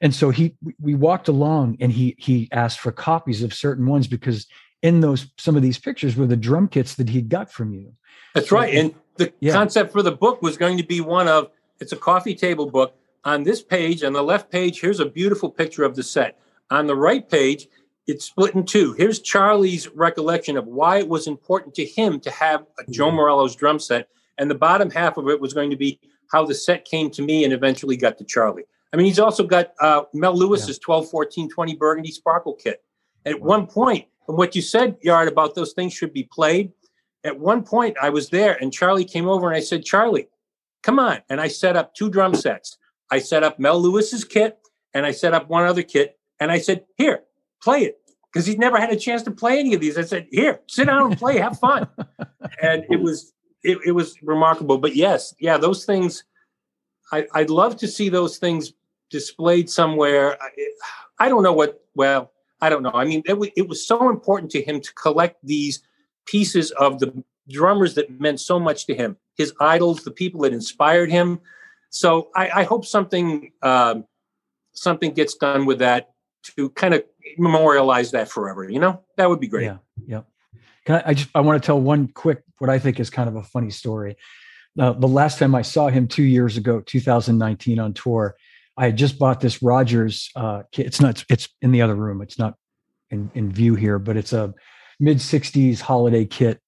And so he we walked along and he he asked for copies of certain ones because in those some of these pictures were the drum kits that he got from you. That's so, right. And the yeah. concept for the book was going to be one of it's a coffee table book. On this page, on the left page, here's a beautiful picture of the set. On the right page, it's split in two. Here's Charlie's recollection of why it was important to him to have a Joe mm-hmm. Morello's drum set. And the bottom half of it was going to be how the set came to me and eventually got to Charlie. I mean, he's also got uh, Mel Lewis's yeah. 12, 14, 20 Burgundy Sparkle kit. At wow. one point, and what you said, Yard, about those things should be played, at one point I was there and Charlie came over and I said, Charlie, come on. And I set up two drum sets. I set up Mel Lewis's kit and I set up one other kit. And I said, here, play it because he'd never had a chance to play any of these. I said, "Here, sit down and play, have fun," [laughs] and it was it, it, was remarkable. But yes, yeah, those things. I, I'd love to see those things displayed somewhere. I, I don't know what. Well, I don't know. I mean, it, w- it was so important to him to collect these pieces of the drummers that meant so much to him, his idols, the people that inspired him. So I, I hope something um, something gets done with that to kind of memorialize that forever. You know, that would be great. Yeah. Yeah. Can I, I just I want to tell one quick what I think is kind of a funny story. Uh, the last time I saw him two years ago, 2019 on tour, I had just bought this Rogers uh, kit. It's not. It's in the other room. It's not in, in view here, but it's a mid 60s holiday kit,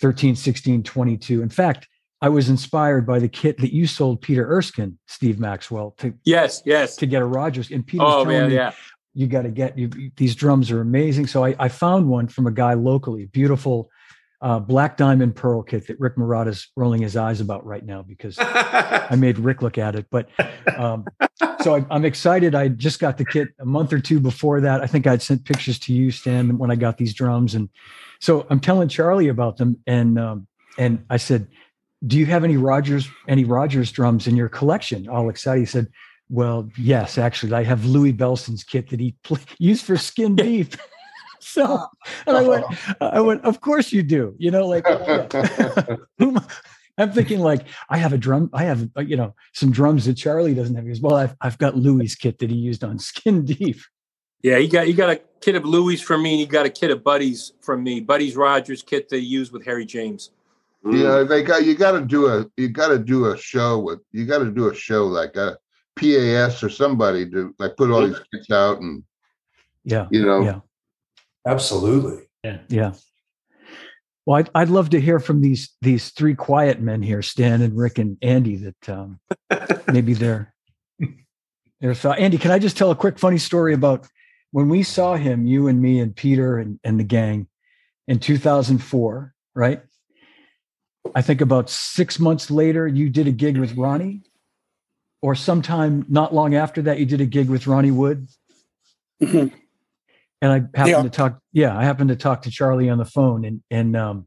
13, 16, 22. In fact, I was inspired by the kit that you sold Peter Erskine, Steve Maxwell, to yes, yes, to get a Rogers. And Peter, oh man, me, yeah, you got to get you, these drums are amazing. So I, I, found one from a guy locally, beautiful uh, black diamond pearl kit that Rick Marotta is rolling his eyes about right now because [laughs] I made Rick look at it. But um, so I, am excited. I just got the kit a month or two before that. I think I'd sent pictures to you, Stan, when I got these drums, and so I'm telling Charlie about them, and um, and I said, "Do you have any Rogers any Rogers drums in your collection?" All excited, he said Well, yes, actually, I have Louis Bellson's kit that he [laughs] pl- used for skin deep. [laughs] so, and I went, [laughs] I went, of course you do. You know, like I'm thinking, like I have a drum, I have uh, you know some drums that Charlie doesn't have. He goes, well, I've I've got Louis' kit that he used on Skin Deep. Yeah, he got he got a kit of Louis from me, and he got a kit of Buddies from me. Buddies Rogers kit they used with Harry James. Mm. Yeah, they got you got to do a you got to do a show with you got to do a show like a PAS or somebody to like put all these kids out and Yeah, you know yeah, Absolutely. yeah. Yeah. Well, I'd, I'd love to hear from these these three quiet men here, Stan and Rick and Andy. That um, [laughs] maybe they're they're so. Andy, can I just tell a quick funny story about when we saw him, you and me and Peter and, and the gang in 2004, right? I think about six months later, you did a gig with Ronnie, or sometime not long after that, you did a gig with Ronnie Wood. Mhm. And I happened Yeah. to talk, yeah, I happened to talk to Charlie on the phone, and and um,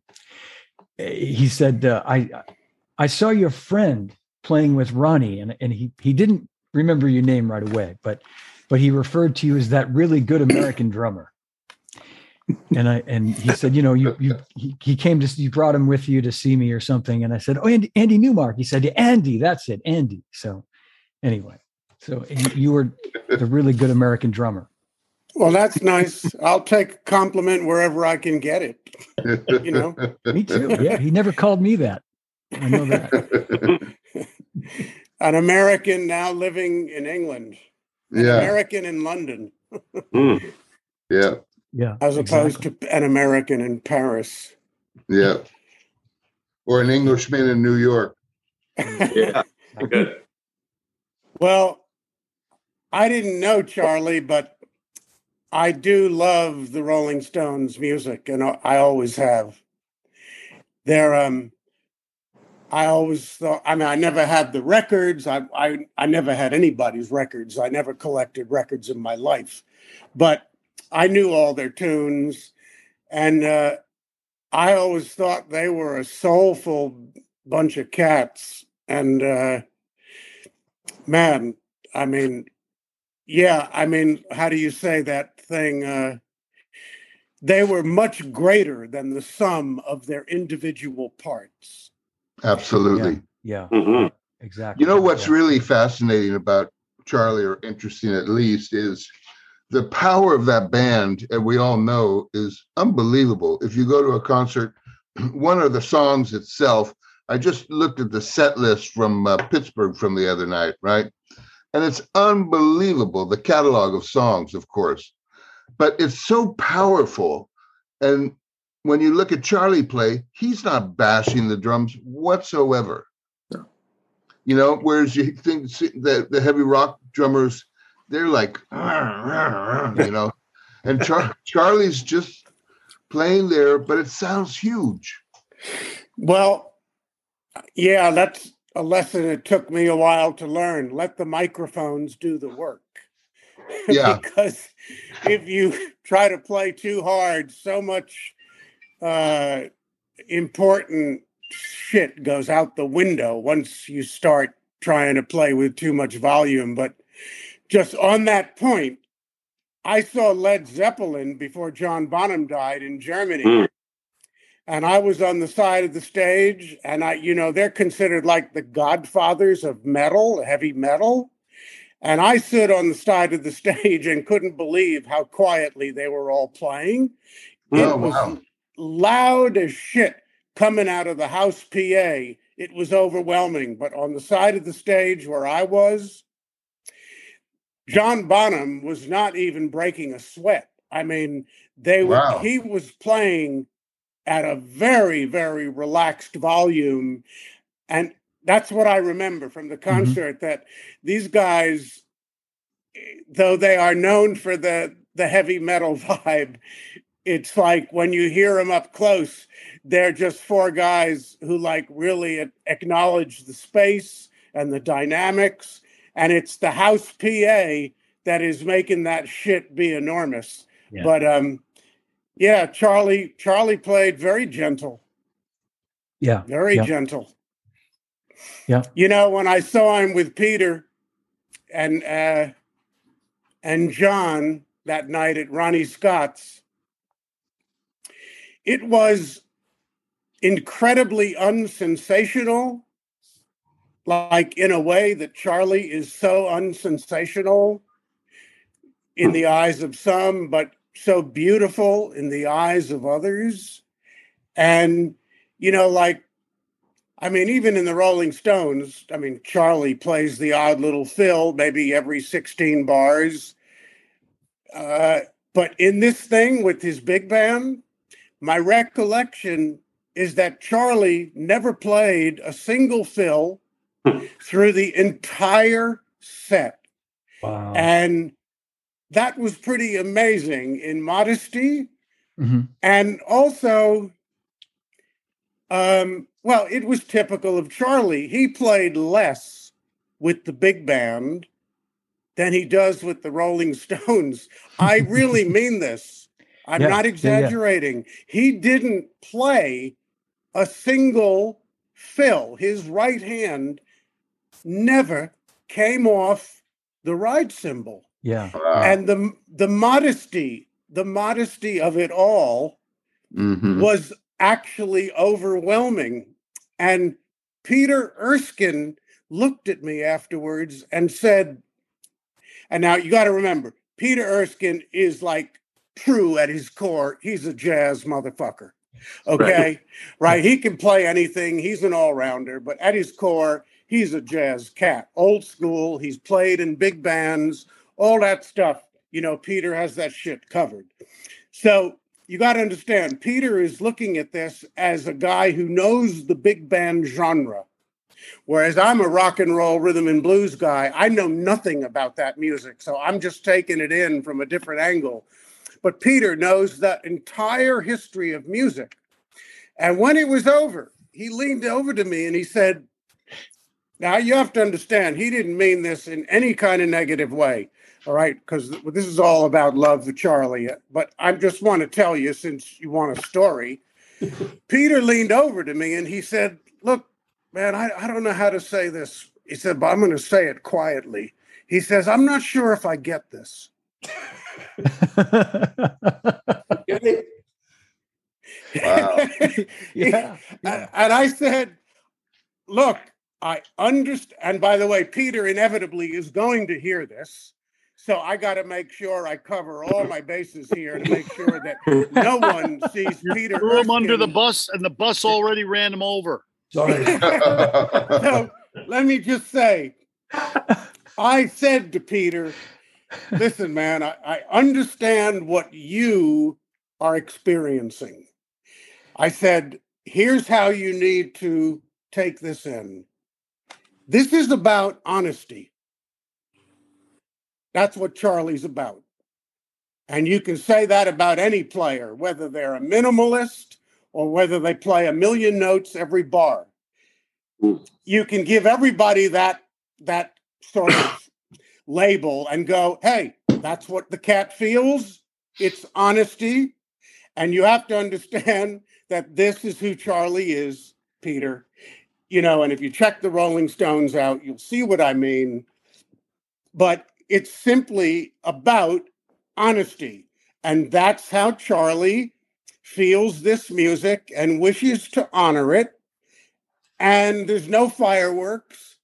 he said, uh, I I saw your friend playing with Ronnie, and and he he didn't remember your name right away, but but he referred to you as that really good American drummer. And I and he said, you know, you you he, he came to you brought him with you to see me or something, and I said, oh, Andy, Andy Newmark. He said, Andy, that's it, Andy. So anyway, so you you were the really good American drummer. Well, that's nice. I'll take a compliment wherever I can get it. [laughs] You know? Me too. Yeah, he never called me that. I know that. [laughs] An American now living in England, an yeah, American in London, Mm. yeah, Yeah, as opposed exactly. to an American in Paris. yeah. Or an Englishman in New York. Yeah, good. Well, I didn't know Charlie, but I do love the Rolling Stones music, and I always have. They're um, I always thought. I mean, I never had the records. I I I never had anybody's records. I never collected records in my life, but I knew all their tunes, and uh, I always thought they were a soulful bunch of cats. And uh, man, I mean, yeah, I mean, how do you say that thing? Uh, they were much greater than the sum of their individual parts. Absolutely. Yeah, Mhm. exactly. You know what's Yeah. really fascinating about Charlie, or interesting at least, is the power of that band, and we all know is unbelievable. If you go to a concert, [clears throat] one of the songs itself, I just looked at the set list from uh, Pittsburgh from the other night, right? And it's unbelievable, the catalog of songs, of course, but it's so powerful. And when you look at Charlie play, he's not bashing the drums whatsoever. You know, whereas you think the the heavy rock drummers, they're like, [laughs] you know, and Char- Charlie's just playing there, but it sounds huge. Well, yeah, that's a lesson it took me a while to learn. Let the microphones do the work. [laughs] Yeah. because if you try to play too hard, so much uh, important shit goes out the window once you start trying to play with too much volume. But just on that point, I saw Led Zeppelin before John Bonham died in Germany. Mm. And I was on the side of the stage, and I, you know, they're considered like the godfathers of metal, heavy metal. And I stood on the side of the [laughs] stage and couldn't believe how quietly they were all playing. Oh, it Oh, was wow. loud as shit coming out of the house PA. It was overwhelming. But on the side of the stage where I was, John Bonham was not even breaking a sweat. I mean, they were he was playing at a very, very relaxed volume. And that's what I remember from the concert that these guys, though they are known for the the heavy metal [laughs] vibe, it's like when you hear them up close, they're just four guys who like really acknowledge the space and the dynamics. And it's the house PA that is making that shit be enormous. Yeah. But um yeah, Charlie Charlie played very gentle, Yeah, very Yeah. gentle. Yeah. You know, when I saw him with Peter and uh, and John that night at Ronnie Scott's. It was incredibly unsensational, like in a way that Charlie is so unsensational in the eyes of some, but so beautiful in the eyes of others. And, you know, like, I mean, even in the Rolling Stones, I mean, Charlie plays the odd little fill maybe every 16 bars. Uh, but in this thing with his big band, my recollection is that Charlie never played a single fill through the entire set. Wow. And that was pretty amazing in modesty. hmm And also, um, well, it was typical of Charlie. He played less with the big band than he does with the Rolling [laughs] Stones. I really [laughs] mean this. I'm Yeah, not yeah, yeah. exaggerating. He didn't play a single fill. His right hand never came off the ride cymbal Yeah. Wow. and the the modesty the modesty of it all Mhm. was actually overwhelming. And peter erskine looked at me afterwards and said and now you got to remember peter erskine is like true at his core. He's a jazz motherfucker okay? Right? He can play anything. He's an all-rounder but at his core he's a jazz cat. Old school. He's played in big bands all that stuff. You know, Peter has that shit covered. So you got to understand, Peter is looking at this as a guy who knows the big band genre. Whereas I'm a rock and roll rhythm and blues guy, I know nothing about that music. So I'm just taking it in from a different angle. But Peter knows that entire history of music. And when it was over, he leaned over to me and he said, Now you have to understand, he didn't mean this in any kind of negative way. All right, because this is all about love for Charlie. Uh, but I just want to tell you, since you want a story, [laughs] Peter leaned over to me and he said, Look, man, I, I don't know how to say this. He said, but I'm going to say it quietly. He says, I'm not sure if I get this. [laughs] Wow. yeah. And and I said, Look, I understand. And by the way, Peter inevitably is going to hear this. So I got to make sure I cover all my bases here to make sure that [laughs] no one sees Peter. Threw him under the bus, and the bus already ran him over. Sorry. [laughs] So let me just say, I said to Peter, listen, man, I, I understand what you are experiencing. I said, here's how you need to take this in. This is about honesty. That's what Charlie's about. And you can say that about any player, whether they're a minimalist or whether they play a million notes every bar. Mm. You can give everybody that that sort of label and go, hey, that's what the cat feels. It's honesty. And you have to understand that this is who Charlie is, Peter. You know, and if you check the Rolling Stones out, you'll see what I mean. But it's simply about honesty. And that's how Charlie feels this music and wishes to honor it. And there's no fireworks.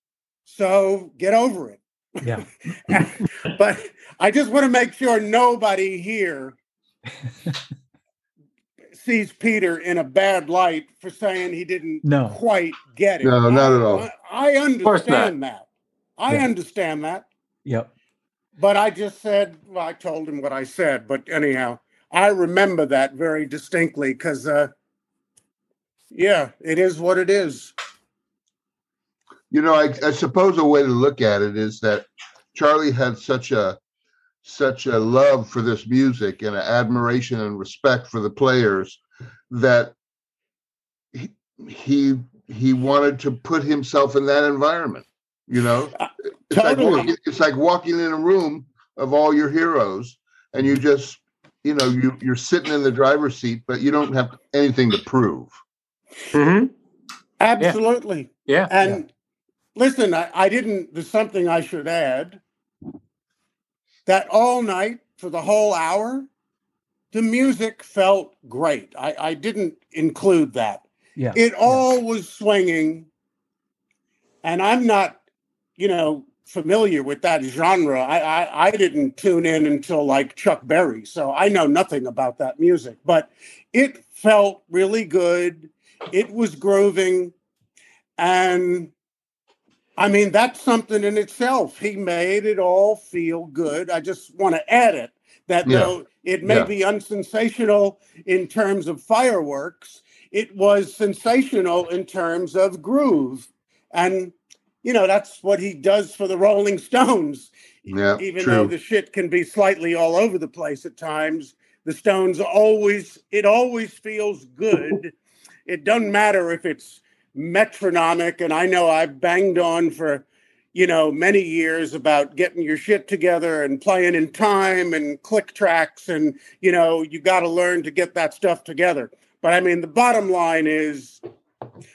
So get over it. Yeah. [laughs] but I just want to make sure nobody here sees Peter in a bad light for saying he didn't No. quite get it. No, not at all. I, I course not. understand that. I Yeah. understand that. Yep. But I just said, well, I told him what I said. But anyhow, I remember that very distinctly because, uh, yeah, it is what it is. You know, I, I suppose a way to look at it is that Charlie had such a such a love for this music and an admiration and respect for the players that he he, he wanted to put himself in that environment. You know, it's like, Totally. walking, it's like walking in a room of all your heroes, and you just you know you you're sitting in the driver's seat, but you don't have anything to prove. hmm Absolutely. Yeah. And listen, I, I didn't, there's something I should add. that all night for the whole hour, the music felt great. I, I didn't include that. Yeah. It all was swinging. And I'm not, you know, familiar with that genre. I, I, I didn't tune in until like Chuck Berry, so I know nothing about that music. But it felt really good. It was grooving, and I mean that's something in itself. He made it all feel good. I just want to add it that Yeah. though it may Yeah. be unsensational in terms of fireworks, it was sensational in terms of groove. And you know, that's what he does for the Rolling Stones. Yeah, Even true. though the shit can be slightly all over the place at times, the Stones always it always feels good. It doesn't matter if it's metronomic, and I know I've banged on for you know many years about getting your shit together and playing in time and click tracks, and you know you got to learn to get that stuff together. But I mean, the bottom line is,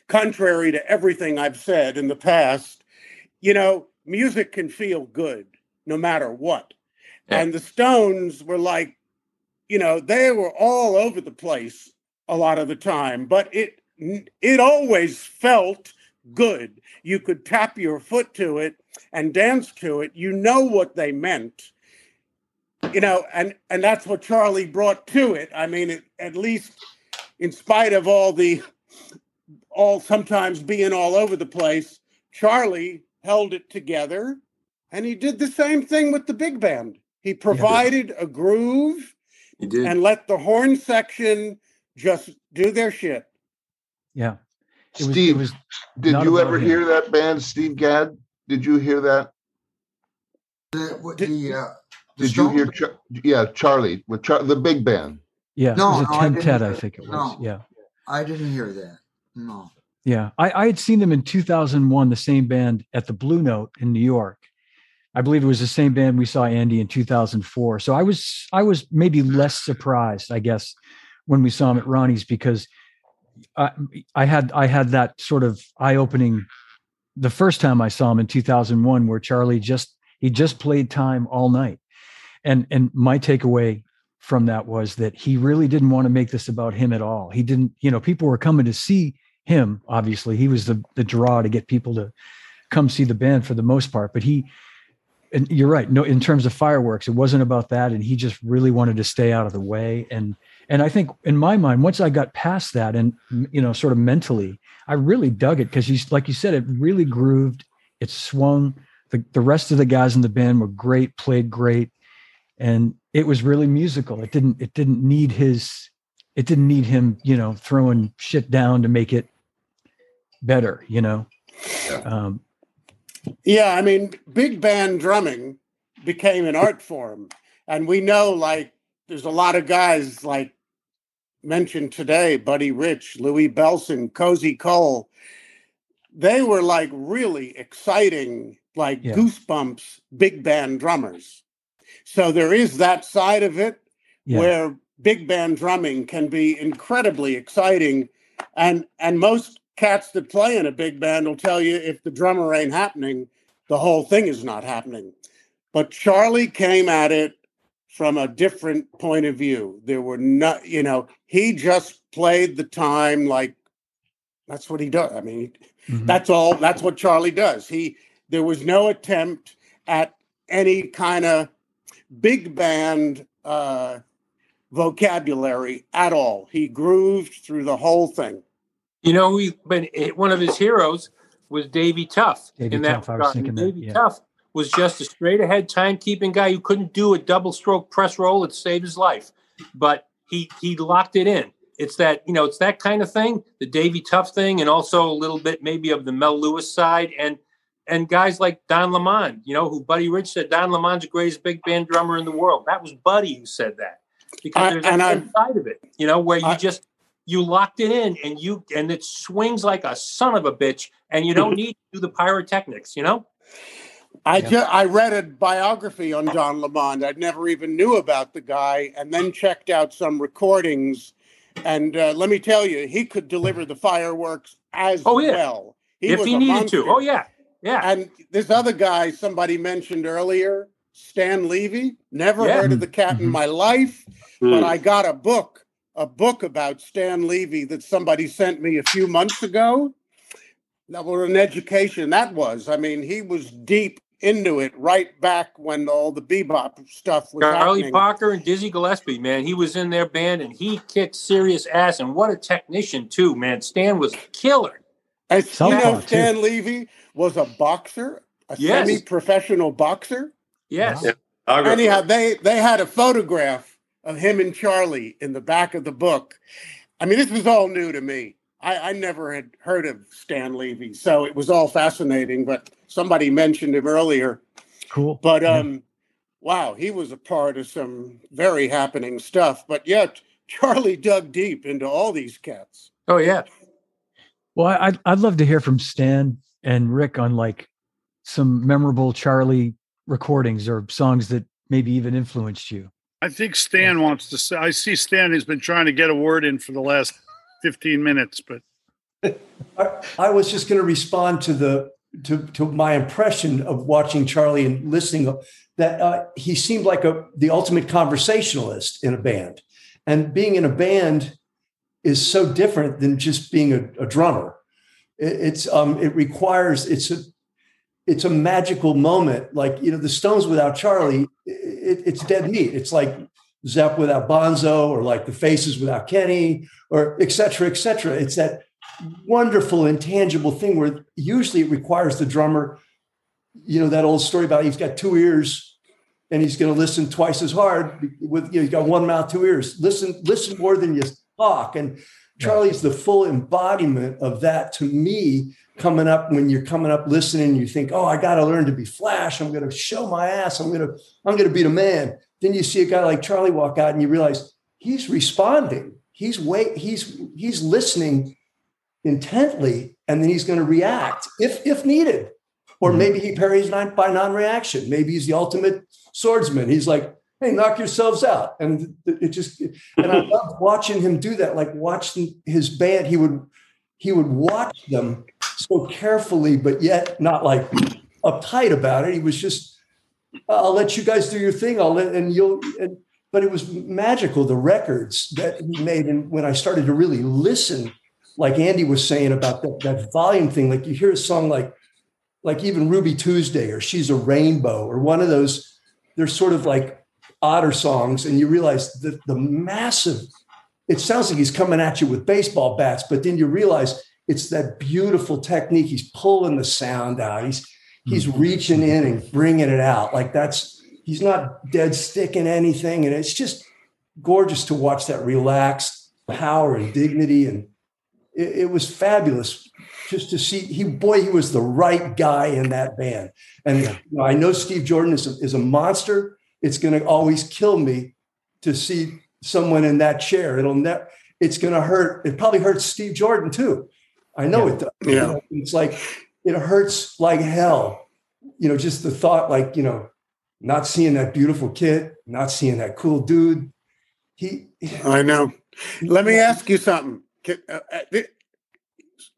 contrary to everything I've said in the past, you know, music can feel good no matter what. Yeah. And the Stones were like, you know, they were all over the place a lot of the time, but it it always felt good. You could tap your foot to it and dance to it. You know what they meant. You know, and and that's what Charlie brought to it. I mean, it, at least in spite of all the all sometimes being all over the place, Charlie held it together and he did the same thing with the big band. He provided a groove and let the horn section just do their shit. Yeah. It was, Steve, it was Did you ever him. hear that band, Steve Gadd? Did you hear that? The, what, the, uh, the Did you hear? Char- yeah, Charlie with Char- the big band. yeah. No, it was no, a I didn't tentet, hear I think it was. No. Yeah. I didn't hear that. No. Yeah, I, I had seen them in 2001, the same band at the Blue Note in New York. I believe it was the same band we saw Andy in 2004. So I was I was maybe less surprised, I guess, when we saw him at Ronnie's because I, I had I had that sort of eye opening the first time I saw him in 2001, where Charlie just he just played time all night, and and my takeaway from that was that he really didn't want to make this about him at all. He didn't, you know, people were coming to see him. Obviously, he was the the draw to get people to come see the band for the most part. But he, and you're right. No, in terms of fireworks, it wasn't about that, and he just really wanted to stay out of the way. And and I think in my mind, once I got past that, and you know, sort of mentally, I really dug it because he's like you said, it really grooved. It swung. The the rest of the guys in the band were great, played great, and it was really musical. It didn't it didn't need his it didn't need him, you know, throwing shit down to make it better, you know. Um, Yeah, I mean, big band drumming became an art form. And we know, like, there's a lot of guys like mentioned today Buddy Rich, Louis Bellson, Cozy Cole. They were like really exciting, like Yeah. goosebumps big band drummers. So there is that side of it yeah. where big band drumming can be incredibly exciting and and most cats that play in a big band will tell you if the drummer ain't happening the whole thing is not happening. But charlie came at it from a different point of view. There were not you know he just played the time like that's what he does i mean Mhm. that's all that's what charlie does. He there was no attempt at any kind of big band uh vocabulary at all. He grooved through the whole thing You know, he but it- one of his heroes was Davy Tough. Davy in that Tough, I was regard. thinking that, Davy yeah. Tough was just a straight ahead timekeeping guy who couldn't do a double stroke press roll that saved his life, but he he locked it in. It's that you know, it's that kind of thing, the Davy Tough thing, and also a little bit maybe of the Mel Lewis side, and and guys like Don Lamond, you know, who Buddy Rich said Don Lamond's the greatest big band drummer in the world. That was Buddy who said that because I- there's and that I- side of it, you know, where you I- just you locked it in and you and it swings like a son of a bitch and you don't [laughs] need to do the pyrotechnics you know I Yeah. ju- I read a biography on Don Lamond. I never even knew about the guy, and then checked out some recordings. And uh, let me tell you, he could deliver the fireworks as Oh, yeah. well. if was he needed monster. to oh yeah yeah And this other guy somebody mentioned earlier, Stan Levey. Never Yeah. heard of the cat in Mhm. my life, Hmm. but I got a book, a book about Stan Levey that somebody sent me a few months ago. That was an education. That was. I mean, he was deep into it right back when all the bebop stuff was Charlie happening. Parker and Dizzy Gillespie, man, he was in their band and he kicked serious ass. And what a technician too, man. Stan was a killer. And you Southpaw, know, too. Stan Levy was a boxer, a Yes. semi-professional boxer. Yes. Wow. Photographer. Anyhow, they they had a photograph of him and Charlie in the back of the book. I mean, this was all new to me. I, I never had heard of Stan Levey, so it was all fascinating. But somebody mentioned him earlier. Cool. But Yeah. um, wow, he was a part of some very happening stuff. But yet, Charlie dug deep into all these cats. Oh yeah. Well, I'd I'd love to hear from Stan and Rick on like some memorable Charlie recordings or songs that maybe even influenced you. I think Stan wants to say. I see Stan has been trying to get a word in for the last 15 minutes, but I, I was just going to respond to the to to my impression of watching Charlie and listening that uh, he seemed like a the ultimate conversationalist in a band, and being in a band is so different than just being a, a drummer. It, it's um it requires it's a it's a magical moment. Like you know, the Stones without Charlie, it, it's dead meat. It's like Zepp without Bonzo, or like the Faces without Kenny, or et cetera, et cetera. It's that wonderful intangible thing where usually it requires the drummer you know that old story about he's got two ears and he's going to listen twice as hard with you know he's got one mouth two ears listen listen more than you talk and charlie's the full embodiment of that to me coming up when you're coming up listening you think oh i got to learn to be flash. I'm going to show my ass. I'm going to i'm going to be the man. Then you see a guy like charlie walk out and you realize he's responding. He's wait he's he's listening intently and then he's going to react if if needed. Or Mhm. maybe he parries by non-reaction. Maybe he's the ultimate swordsman. He's like hey knock yourselves out. And it just and i [laughs] loved watching him do that like watching his band. He would he would watch them so carefully but yet not like uptight about it. He was just i'll let you guys do your thing. I'll let and you'll and, but it was magical the records that he made. And when i started to really listen like Andy was saying about that, that volume thing, like you hear a song like, like even Ruby Tuesday or She's a Rainbow or one of those, they're sort of like odder songs, and you realize that the massive, it sounds like he's coming at you with baseball bats, but then you realize it's that beautiful technique. He's pulling the sound out. He's he's mm-hmm. reaching in and bringing it out. Like that's he's not dead sticking anything, and it's just gorgeous to watch that relaxed power and dignity. And it, it was fabulous just to see he boy he was the right guy in that band. And you know, i know steve jordan is a, is a monster. It's going to always kill me to see someone in that chair. It'll never it's going to hurt it probably hurts steve jordan too i know Yeah. it does Yeah. You know, it's like it hurts like hell you know just the thought like you know not seeing that beautiful kid not seeing that cool dude he I know. Let me ask you something. Can- uh, uh,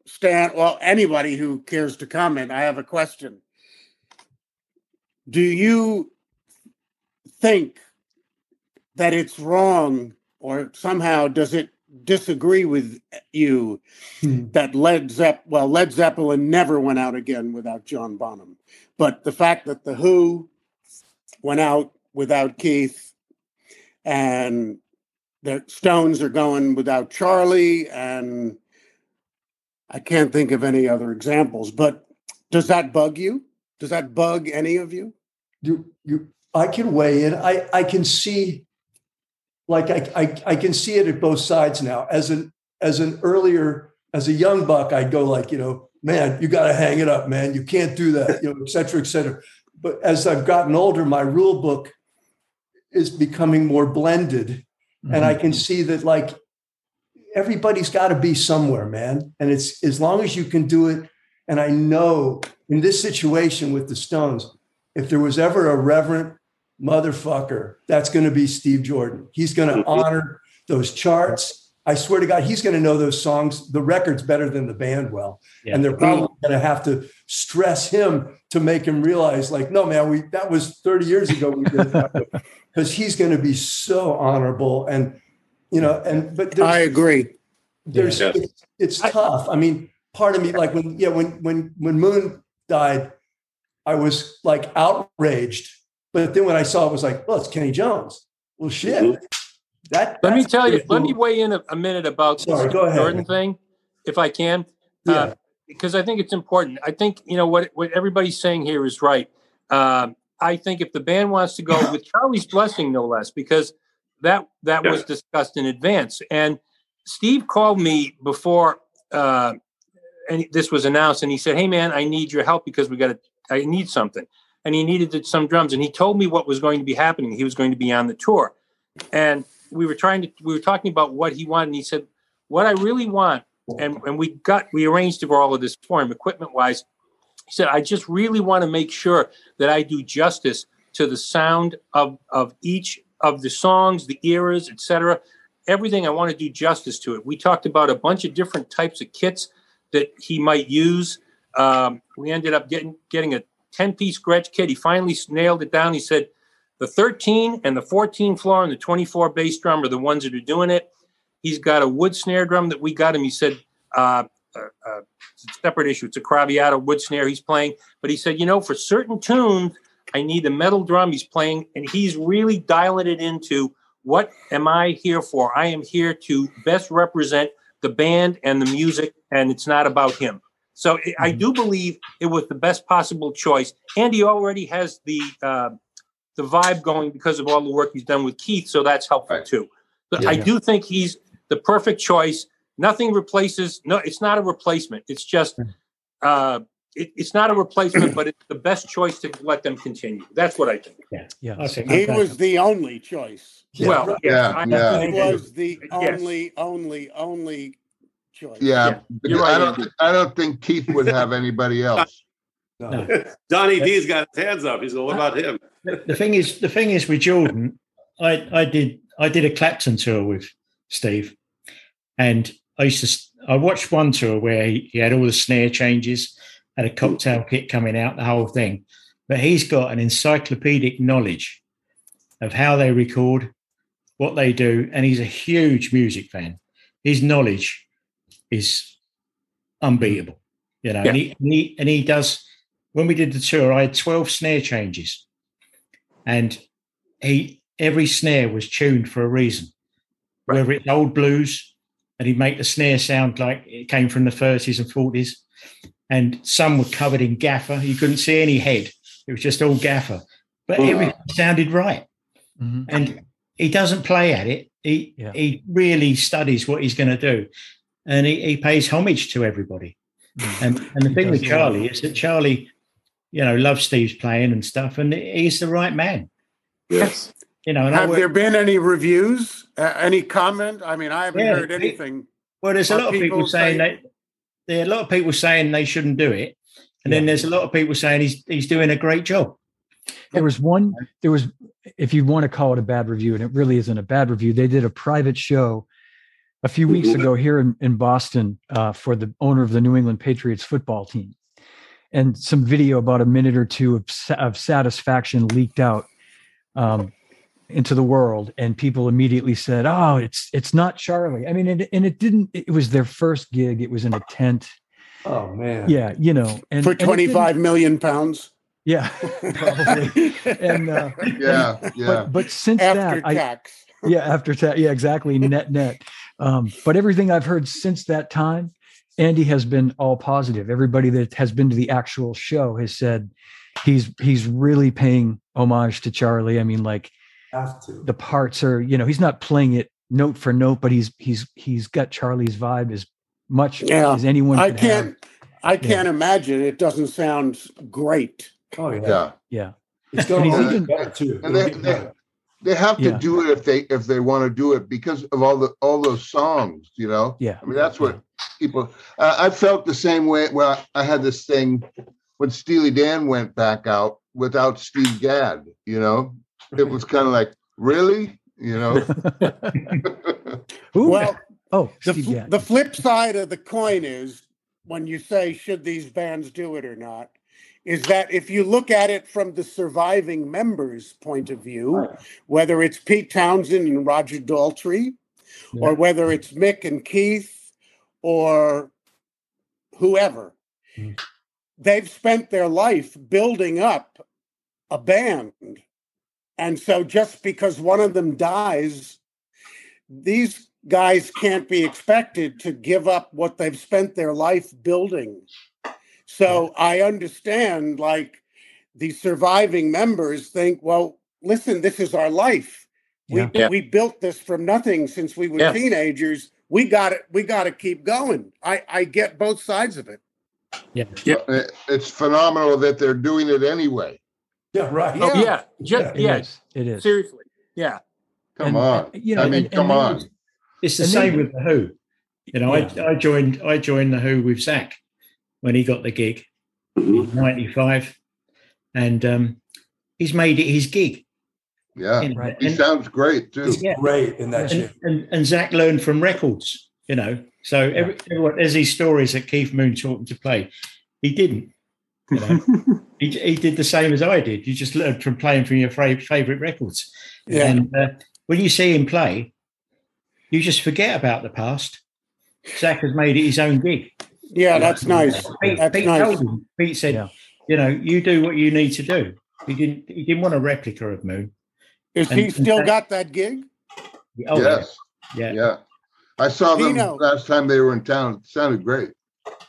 Stan, well, anybody who cares to comment, I have a question. Do you think that it's wrong, or somehow does it disagree with you Hmm. that Led Zepp, well, Led Zeppelin never went out again without John Bonham, but the fact that the Who went out without Keith, and the Stones are going without Charlie, and I can't think of any other examples. But does that bug you? Does that bug any of you? you you I can weigh in. I I can see like I, I I can see it at both sides now. As an as an earlier as a young buck, I'd go like, you know, man, you got to hang it up, man. You can't do that, you know, et cetera, et cetera. But as I've gotten older, my rule book is becoming more blended. And I can mm-hmm. see that like everybody's got to be somewhere, man. And it's as long as you can do it. And I know in this situation with the Stones, if there was ever a reverent motherfucker, that's going to be Steve Jordan. He's going to honor those charts. I swear to God, he's going to know those songs, the records better than the band well. Yeah. And they're probably going to have to stress him to make him realize, like, no, man, we that was 30 years ago we did that. Because [laughs] he's going to be so honorable. And, you know, and but I agree. there's Yeah. it's, it's tough. I mean, part of me, like when yeah, when when when Moon died, I was like outraged. But then when I saw it, was like, well, it's Kenny Jones. Well, shit. Mhm. That Let me tell you, pretty let me weigh in a, a minute about Sorry, this go ahead. Jordan thing, if I can. Yeah. Uh, because I think it's important. I think you know what what everybody's saying here is right. Um, I think if the band wants to go [laughs] with Charlie's blessing, no less, because that that was discussed in advance. And Steve called me before uh, and this was announced, and he said, "Hey, man, I need your help because we got to. I need something." And he needed some drums, and he told me what was going to be happening. He was going to be on the tour, and we were trying to. We were talking about what he wanted, and he said, "What I really want." And, and we got we arranged for all of this for him equipment wise he said i just really want to make sure that i do justice to the sound of of each of the songs the eras etc everything i want to do justice to it we talked about a bunch of different types of kits that he might use um, we ended up getting getting a 10 piece Gretsch kit he finally nailed it down he said the 13 and the 14 floor and the 24 bass drum are the ones that are doing it He's got a wood snare drum that we got him. He said, uh, uh, uh, separate issue. It's a Craviotto wood snare he's playing. But he said, you know, for certain tunes, I need the metal drum he's playing. And he's really dialing it into what am I here for? I am here to best represent the band and the music, and it's not about him. So I- I do believe it was the best possible choice. And he already has the uh, the vibe going because of all the work he's done with Keith, so that's helpful Right. too. But I Yeah. do think he's the perfect choice. Nothing replaces. No, it's not a replacement. It's just. Uh, it, it's not a replacement, but it's the best choice to let them continue. That's what I think. Yeah. I think He okay. was the only choice. well, Yeah, I- yeah. He was the Yes. only, only, only choice. Yeah, Yeah, you're right, I don't. Andy. I don't think Keith would have anybody [laughs] else. No. [laughs] Donnie D's got his hands up. He's all about him. [laughs] The, the thing is, the thing is with Jordan, I, I did I did a Clapton tour with Steve, and I used to s- I watched one tour where he, he had all the snare changes, had a cocktail kit coming out, the whole thing. But he's got an encyclopedic knowledge of how they record, what they do, and he's a huge music fan. His knowledge is unbeatable, you know. And, he, and he and he does. When we did the tour, I had twelve snare changes, and he every snare was tuned for a reason. Whether it's old blues, and he'd make the snare sound like it came from the 30s and 40s, and some were covered in gaffer. You couldn't see any head; it was just all gaffer, but Wow. everything sounded right. Mhm. And he doesn't play at it. He Yeah. he really studies what he's going to do, and he, he pays homage to everybody. And and the He thing with does a. Charlie is that Charlie, you know, loves Steve's playing and stuff, and he's the right man. Yes. You know, and I Have work- there been any reviews? Uh, any comment? I mean, I haven't Yeah, heard they- anything. well, there's a lot of people people saying saying- that there are a lot of people saying they shouldn't do it, and then there's a lot of people saying he's he's doing a great job. There was one, there was, if you want to call it a bad review, and it really isn't a bad review, they did a private show a few weeks ago here in, in Boston uh, for the owner of the New England Patriots football team. And some video about a minute or two of, of satisfaction leaked out um, into the world. And people immediately said, oh, it's it's not Charlie. I mean, and, and it didn't, it was their first gig. It was in a tent. Oh man. Yeah, you know. And For and it 25 million pounds? Yeah, [laughs] probably. and uh, Yeah, yeah. but but since After that, I, yeah, after tax, yeah, exactly, net net. Um, but everything I've heard since that time, Andy has been all positive. Everybody that has been to the actual show has said he's he's really paying homage to Charlie. I mean, like to. the parts are, you know, he's not playing it note for note, but he's he's he's got Charlie's vibe as much Yeah, as anyone I can't. I can't imagine. It doesn't sound great. Oh yeah. yeah. Yeah, It's going And he's even- better too. And they- they- better. They have to Yeah. do it if they if they want to do it because of all the all those songs, you know. yeah, I mean, that's what people. Uh, I felt the same way. Well, I had this thing when Steely Dan went back out without Steve Gadd. You know, it was kind of [laughs] like, really, you know. [laughs] [laughs] Ooh, Well, Oh, The, Steve fl- Gadd. the flip side of the coin is when you say, should these bands do it or not, is that if you look at it from the surviving members' point of view, whether it's Pete Townshend and Roger Daltrey, or whether it's Mick and Keith, or whoever, Mhm. they've spent their life building up a band. And so just because one of them dies, these guys can't be expected to give up what they've spent their life building. So I understand, like, the surviving members think, well, listen, this is our life. We, Yeah. we built this from nothing since we were Yeah. teenagers. We got it. We got to keep going. I, I get both sides of it. It- It's phenomenal that they're doing it anyway. Yeah, right. Oh, Yeah. yeah. Ju- Yeah, It yeah. is. It is. Seriously. Yeah. Come And- on. and, you know, I mean, and- come and on. It's the And same then- with the Who. You know, I, I joined I joined the Who with Zak when he got the gig in '95, and um, he's made it his gig. Yeah. you know, Right. He and- sounds great too. Yeah. Great in that and, and, and Zak learned from records, you know. So every, everyone, there's these stories that Keith Moon taught him to play. He didn't. You know, [laughs] he, he did the same as I did. You just learned from playing from your favorite records. Yeah. And uh, when you see him play, you just forget about the past. Zak has made it his own gig. Yeah, that's nice. Pete, That's Pete nice. told him. Pete said, Yeah. "You know, you do what you need to do." He didn't. He didn't want a replica of Moon. Is And- he still Zak- got that gig? Oh, yes. yeah, yeah. Yeah. I saw them Pino. last time they were in town. It sounded great.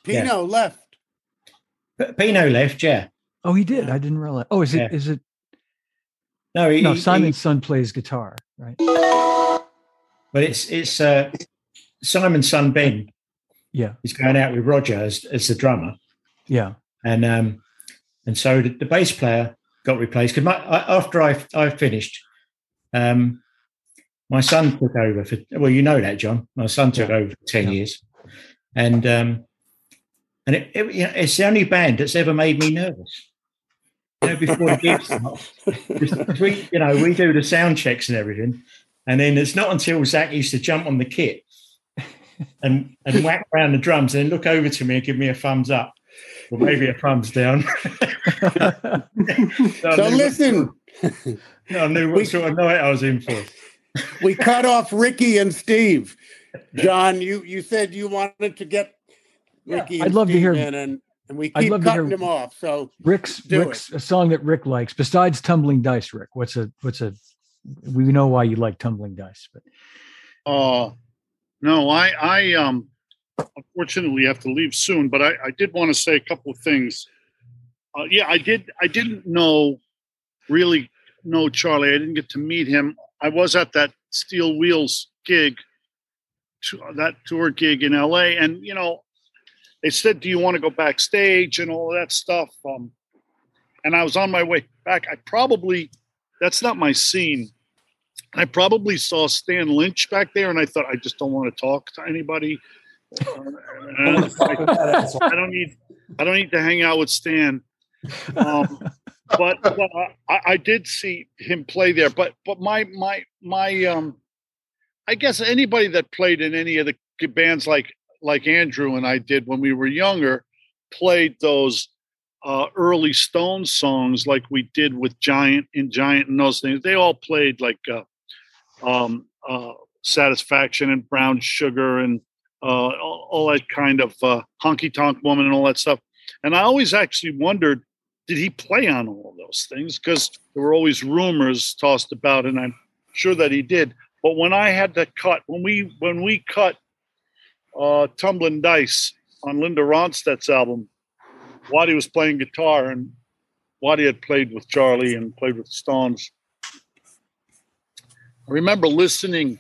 Yeah. Pino left. But Pino left. Yeah. Oh, he did. I didn't realize. Oh, is it? Yeah. Is it? No, he, No, he- Simon's son plays guitar, right? But it's it's uh, Simon's son Ben Yeah, He's going out with Roger as, as the drummer, yeah, and um, and so the, the bass player got replaced. Because after I I finished, um, my son took over for well you know that John. My son took over for ten Yeah. years, and um, and it, it you know, it's the only band that's ever made me nervous. You know, before the gigs, we you know we do the sound checks and everything, and then it's not until Zak used to jump on the kit and and whack around the drums and look over to me and give me a thumbs up or maybe a thumbs down. [laughs] I So knew what- listen, I knew what sort of night I was in for. we cut off Ricky and Steve. John, you you said you wanted to get Ricky. I'd and love to hear- in, and and we keep cutting hear- them off. So Rick's Do Rick's a song that Rick likes besides tumbling dice. Rick, what's a what's a? We know why you like tumbling dice, but Uh, no, I, I, um, unfortunately have to leave soon, but I, I did want to say a couple of things. Uh, yeah, I did. I didn't know, really know Charlie. I didn't get to meet him. I was at that Steel Wheels gig, to, that tour gig in LA, and you know, they said, "Do you want to go backstage and all that stuff?" Um, and I was on my way back. I probably, that's not my scene. I probably saw Stan Lynch back there, and I thought I just don't want to talk to anybody. Uh, I, [laughs] I don't need I don't need to hang out with Stan. Um, but but I, I did see him play there. But but my my my um, I guess anybody that played in any of the bands like like Andrew and I did when we were younger played those uh, early Stone songs like we did with Giant and Giant and those things. They all played like uh, um, uh, Satisfaction and Brown Sugar and uh, all, all that kind of uh, honky tonk woman and all that stuff. And I always actually wondered, did he play on all those things? Because there were always rumors tossed about, and I'm sure that he did. But when I had to cut, when we when we cut uh, Tumbling Dice on Linda Ronstadt's album, Waddy was playing guitar, and Waddy had played with Charlie and played with Stones. I remember listening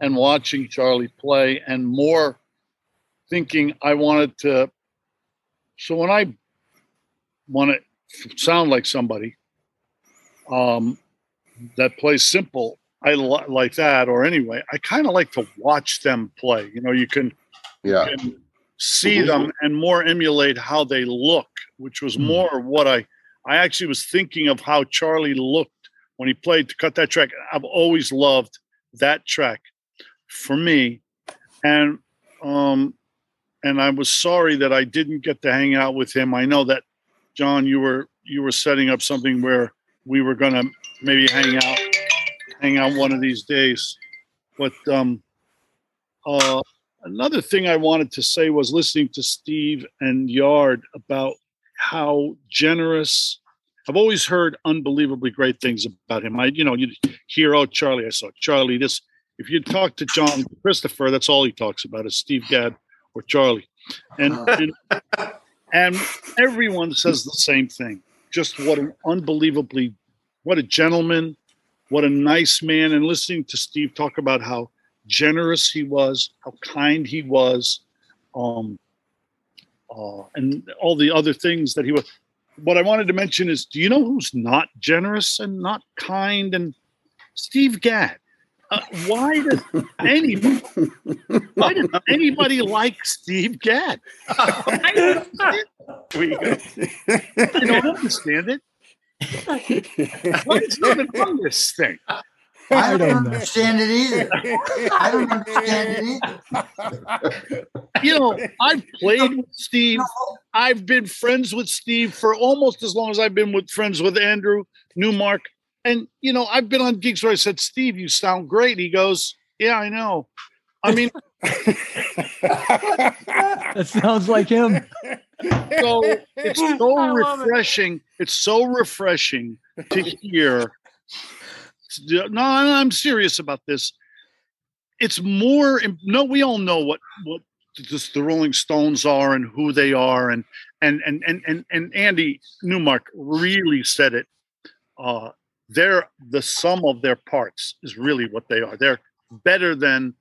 and watching Charlie play, and more thinking I wanted to. So when I want to sound like somebody um, that plays simple, I li- like that. Or anyway, I kind of like to watch them play. You know, you can Yeah. and see them and more emulate how they look, which was Hmm. more what I I actually was thinking of how Charlie looked when he played to cut that track. I've always loved that track. For me, and um, and I was sorry that I didn't get to hang out with him. I know that John, you were you were setting up something where we were to maybe hang out, hang out one of these days. But um, uh, another thing I wanted to say was listening to Steve and Yard about how generous. I've always heard unbelievably great things about him. I, you know, you hear, oh, Charlie, I saw Charlie. This, if you talk to John DeChristopher, that's all he talks about is Steve Gadd or Charlie, and and, and everyone says the same thing. Just what an unbelievably, what a gentleman, what a nice man. And listening to Steve talk about how generous he was, how kind he was, um, uh, and all the other things that he was. What I wanted to mention is, do you know who's not generous and not kind? And Steve Gadd. Uh, why does [laughs] any why does anybody like Steve Gadd? [laughs] I don't understand, it. I don't understand it. What is even on this thing? I I don't, don't know. understand it either. I don't understand it either. You know, I've played with Steve. I've been friends with Steve for almost as long as I've been with friends with Andrew Newmark. And you know, I've been on gigs where I said, "Steve, you sound great." He goes, "Yeah, I know." I mean, [laughs] That sounds like him. so it's so refreshing. It's so refreshing to hear. No, I'm serious about this. It's more. No, we all know what what the Rolling Stones are and who they are, and and and and and, and Andy Newmark really said it. Uh, they're the sum of their parts is really what they are. They're better than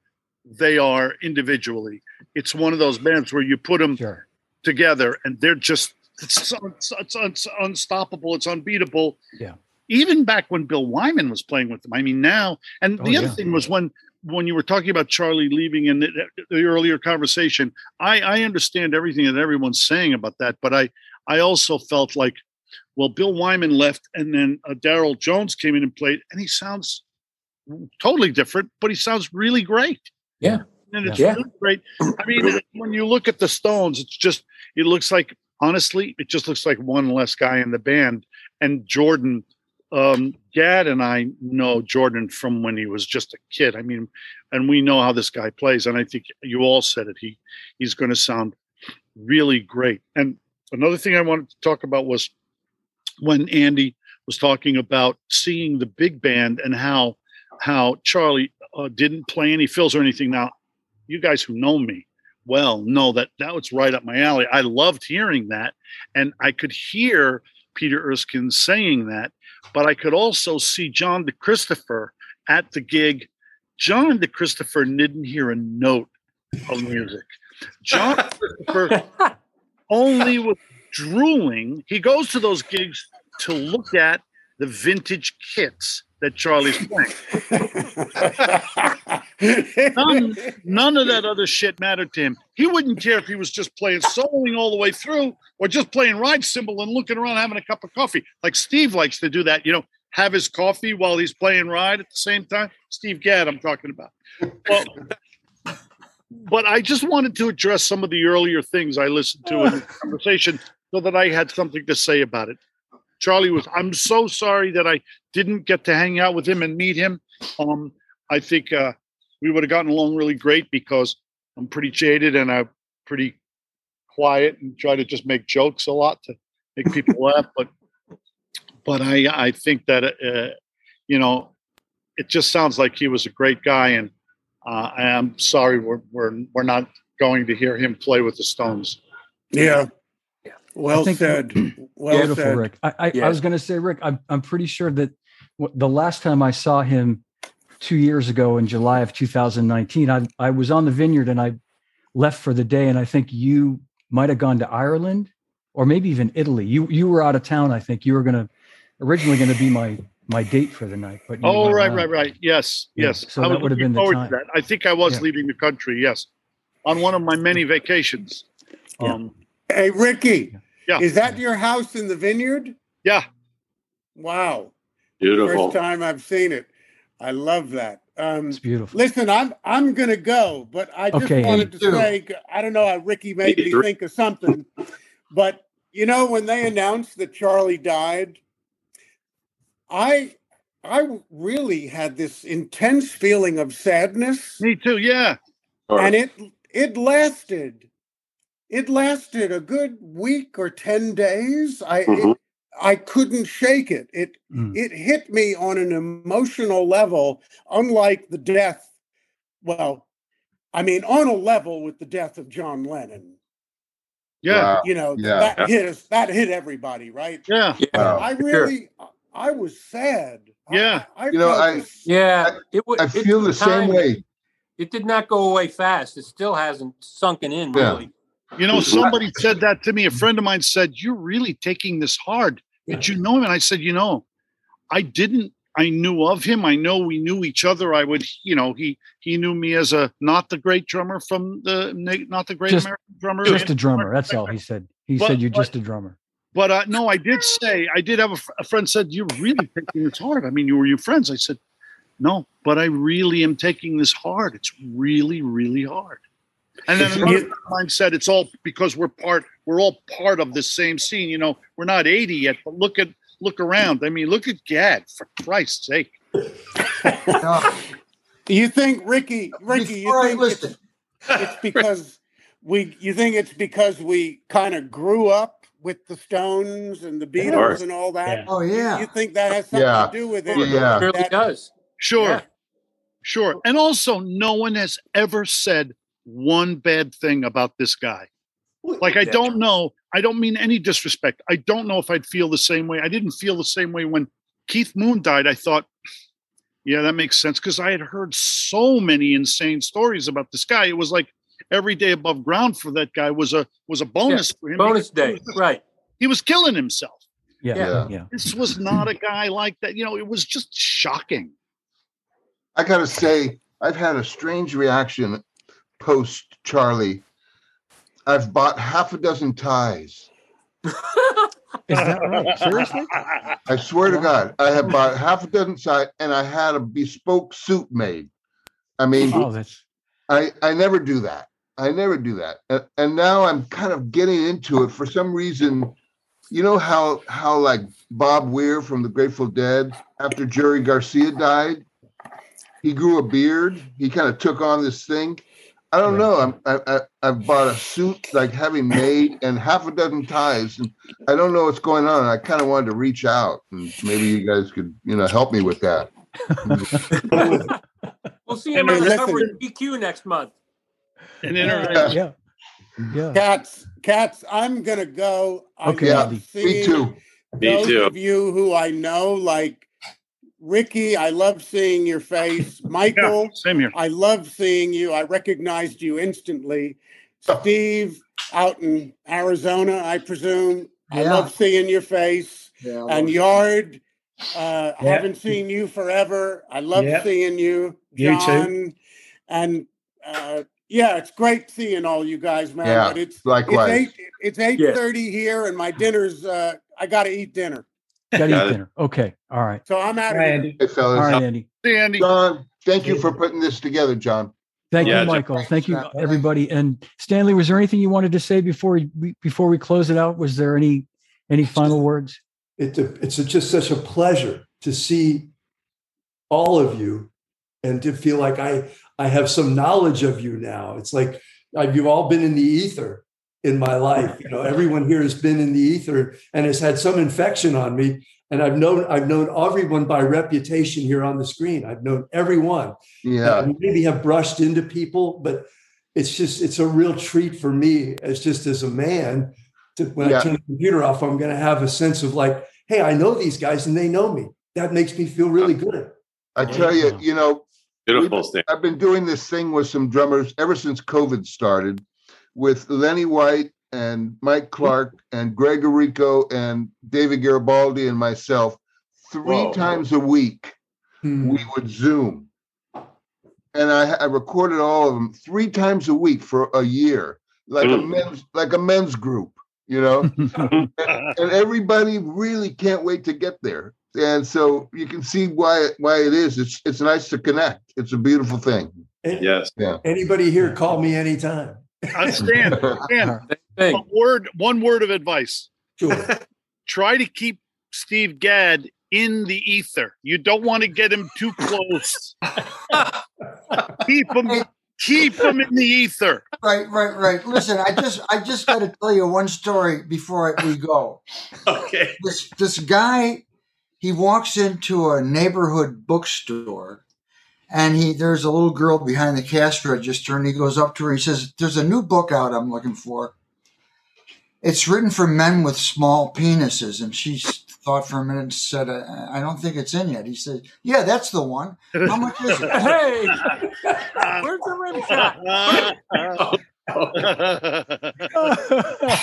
they are individually. It's one of those bands where you put them Sure. together and they're just it's, it's, it's, it's unstoppable it's unbeatable Yeah. Even back when bill wyman was playing with them i mean now and Oh, the other yeah. thing was when when you were talking about charlie leaving in the, the earlier conversation i i understand everything that everyone's saying about that but i i also felt like well bill wyman left and then uh, darryl jones came in and played and he sounds totally different but he sounds really great Yeah. and it's Yeah. really great. I mean, when you look at the Stones, it's just it looks like honestly, it just looks like one less guy in the band. And Jordan, um, Gadd and I know Jordan from when he was just a kid. I mean, and we know how this guy plays. And I think you all said it. He he's going to sound really great. And another thing I wanted to talk about was when Andy was talking about seeing the big band and how how Charlie uh, didn't play any fills or anything. Now, you guys who know me well know that that was right up my alley. I loved hearing that, and I could hear Peter Erskine saying that, but I could also see John the DeChristopher at the gig. John the DeChristopher didn't hear a note of music. John DeChristopher [laughs] only was drooling. He goes to those gigs to look at the vintage kits that Charlie's [laughs] playing. None, [laughs] none of that other shit mattered to him. He wouldn't care if he was just playing soloing all the way through or just playing ride cymbal and looking around having a cup of coffee. Like Steve likes to do that, you know, have his coffee while he's playing ride at the same time. Steve Gadd, I'm talking about. Well, but I just wanted to address some of the earlier things I listened to in the [laughs] conversation so that I had something to say about it. Charlie was, I'm so sorry that I didn't get to hang out with him and meet him. Um, I think uh, we would have gotten along really great because I'm pretty jaded and I'm pretty quiet and try to just make jokes a lot to make people [laughs] laugh. But but I I think that uh, you know it just sounds like he was a great guy, and uh, I am sorry we're we're we're not going to hear him play with the Stones. Yeah. Well I said. Well Beautiful, said. Rick. I, I, Yeah. I was going to say, Rick, I'm, I'm pretty sure that w- the last time I saw him two years ago in July of 2019, I, I was on the vineyard and I left for the day. And I think you might have gone to Ireland or maybe even Italy. You, you were out of town. I think you were going to originally going to be my, my date for the night. But you Oh right, around. right, right. Yes, Yeah, yes. so I that would have been the forward to time. that. I think I was Yeah. leaving the country. Yes, on one of my many vacations. Yeah. Um, Hey, Ricky. Yeah. Is that your house in the vineyard? yeah, Wow. Beautiful. First time I've seen it. I love that. Um, It's beautiful. listen, I'm I'm gonna go, but I just Okay, wanted to Andy. say I don't know how Ricky made me think of something, but you know when they announced that Charlie died, I I really had this intense feeling of sadness, Me too. Yeah. and it it lasted. It lasted a good week or ten days. I it, Mhm. I couldn't shake it. It Mm. it hit me on an emotional level, unlike the death. Well, I mean, on a level with the death of John Lennon. Yeah. Wow. You know, Yeah. that hit us. That hit everybody, right? Yeah. Yeah. Wow. I sure. really, I was sad. Yeah. I, You know, I- this- Yeah, it would. I feel the same way. It did not go away fast. It still hasn't sunken in Yeah. really. You know, somebody said that to me. A friend of mine said, You're really taking this hard. Did you know him? And I said, You know, I didn't. I knew of him. I know we knew each other. I would, you know, he he knew me as a not the great drummer from the not the great Just- American drummer. Just a drummer. That's all he said. He But- said you're but- just a drummer. But uh, no, I did say I did have a, a friend said you're really taking this hard. I mean, you were your friends. I said, no, but I really am taking this hard. It's really, really hard. And then another friend of mine said it's all because we're part. We're all part of the same scene. You know, we're not 80 yet, but look at look around. I mean, look at Gadd for Christ's sake. No, [laughs] you think Ricky, Ricky, you before I think it's, it's because we? You think it's because we kind of grew up with the Stones and the Beatles and all that? Yeah. oh yeah, You think that has something Yeah. to do with it? Yeah. It really does. Sure, Yeah. sure. And also, no one has ever said one bad thing about this guy. Like I don't know. I don't mean any disrespect. I don't know if I'd feel the same way. I didn't feel the same way when Keith Moon died. I thought, yeah, that makes sense because I had heard so many insane stories about this guy. It was like every day above ground for that guy was a was a bonus for him. Bonus day, He was, right? he was killing himself. Yeah. Yeah. Yeah. This was not a guy like that. You know, it was just shocking. I gotta say, I've had a strange reaction post Charlie. I've bought half a dozen ties. Is that right? Seriously? I swear to God, I have bought half a dozen ties, and I had a bespoke suit made. I mean, Oh, that's I I never do that. I never do that. And, and now I'm kind of getting into it for some reason. You know how how like Bob Weir from the Grateful Dead after Jerry Garcia died, he grew a beard. He kind of took on this thing. I don't know. I'm, I, I I've bought a suit like having made and half a dozen ties, and I don't know what's going on. I kind of wanted to reach out, and maybe you guys could you know help me with that. [laughs] We'll see him Hey, on the listen. cover of GQ next month. And Yeah. inter- yeah. Yeah. Cats, cats, I'm gonna go. I Okay, love Andy. Me seeing too. Me those too. of you who I know, like Ricky, I love seeing your face. [laughs] yeah, Michael, same here. I love seeing you. I recognized you instantly. Steve, out in Arizona, I presume. I love seeing your face. yeah. And Yard, uh, I haven't seen you forever. I love Yeah. seeing you, You too. And uh, yeah, it's great seeing all you guys, man. Yeah, but it's it's likewise. eight it's eight thirty here, and my dinner's uh, I got to eat dinner, Got to eat dinner. Okay. All right. so I'm out of here. Andy. Hey fellas, right, Andy. See, Andy. John, thank you for putting this together, John. Thank Yeah, you, Jeff. Michael. Thank you, Thanks. everybody. And Stanley, was there anything you wanted to say before we before we close it out? Was there any any final words? It's a, it's a, just such a pleasure to see all of you and to feel like I I have some knowledge of you now. It's like uh, you've all been in the ether in my life. You know, everyone here has been in the ether and has had some infection on me. And I've known I've known everyone by reputation here on the screen. I've known everyone. Yeah, And maybe have brushed into people, but it's just it's a real treat for me as just as a man to when Yeah. I turn the computer off, I'm gonna have a sense of like, hey, I know these guys and they know me. That makes me feel really good. I tell you, you know, Beautiful, Stan. I've been doing this thing with some drummers ever since COVID started, with Lenny White and Mike Clark and Greg Rico and David Garibaldi and myself. Three Whoa. times a week, Hmm. we would Zoom, and I, I recorded all of them three times a week for a year, like a Mm. men's like a men's group, you know. [laughs] and everybody really can't wait to get there. and so you can see why why it is. It's it's nice to connect. It's a beautiful thing. Yes. Yeah. Anybody here, call me anytime. Uh, Stan, [laughs] Stan, Hey, one word, one word of advice. Sure. Try to keep Steve Gadd in the ether. You don't want to get him too close. [laughs] keep him, keep him in the ether. Right, right, right. Listen, I just I just got to tell you one story before we go. Okay. This this guy, he walks into a neighborhood bookstore, and he there's a little girl behind the cash register, and he goes up to her. He says, "There's a new book out. I'm looking for. It's written for men with small penises." And she thought for a minute and said, "I I don't think it's in yet." He said, "Yeah, that's the one. How much is it?" [laughs] hey, [laughs] where's the rim shot? [laughs]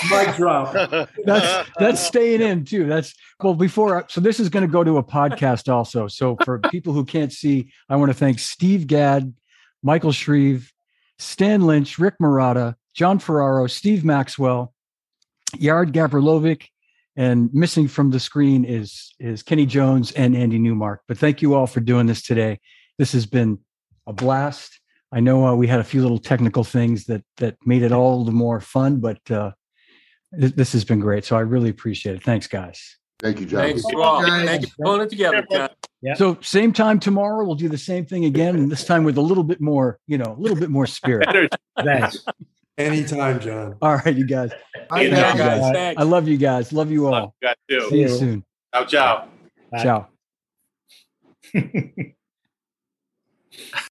Mic drop. that's that's staying in too. That's well before. So this is going to go to a podcast also. So for people who can't see, I want to thank Steve Gadd, Michael Shrieve, Stan Lynch, Rick Marotta, John Ferraro, Steve Maxwell, Yard Gavrilovic, and missing from the screen is is Kenny Jones and Andy Newmark. But thank you all for doing this today. This has been a blast. I know uh, we had a few little technical things that that made it all the more fun, but uh, th- this has been great. So I really appreciate it. Thanks, guys. Thank you, John. Thanks to all. Guys. Thank you for pulling it together, John. Yeah. So same time tomorrow, we'll do the same thing again, and this time with a little bit more, you know, a little bit more spirit. Thanks. Anytime, John. All right, you guys. I Thank you, guys. Thanks. I love you guys. Love you all. Got See two. you soon. Ciao, ciao. Bye. Ciao. [laughs]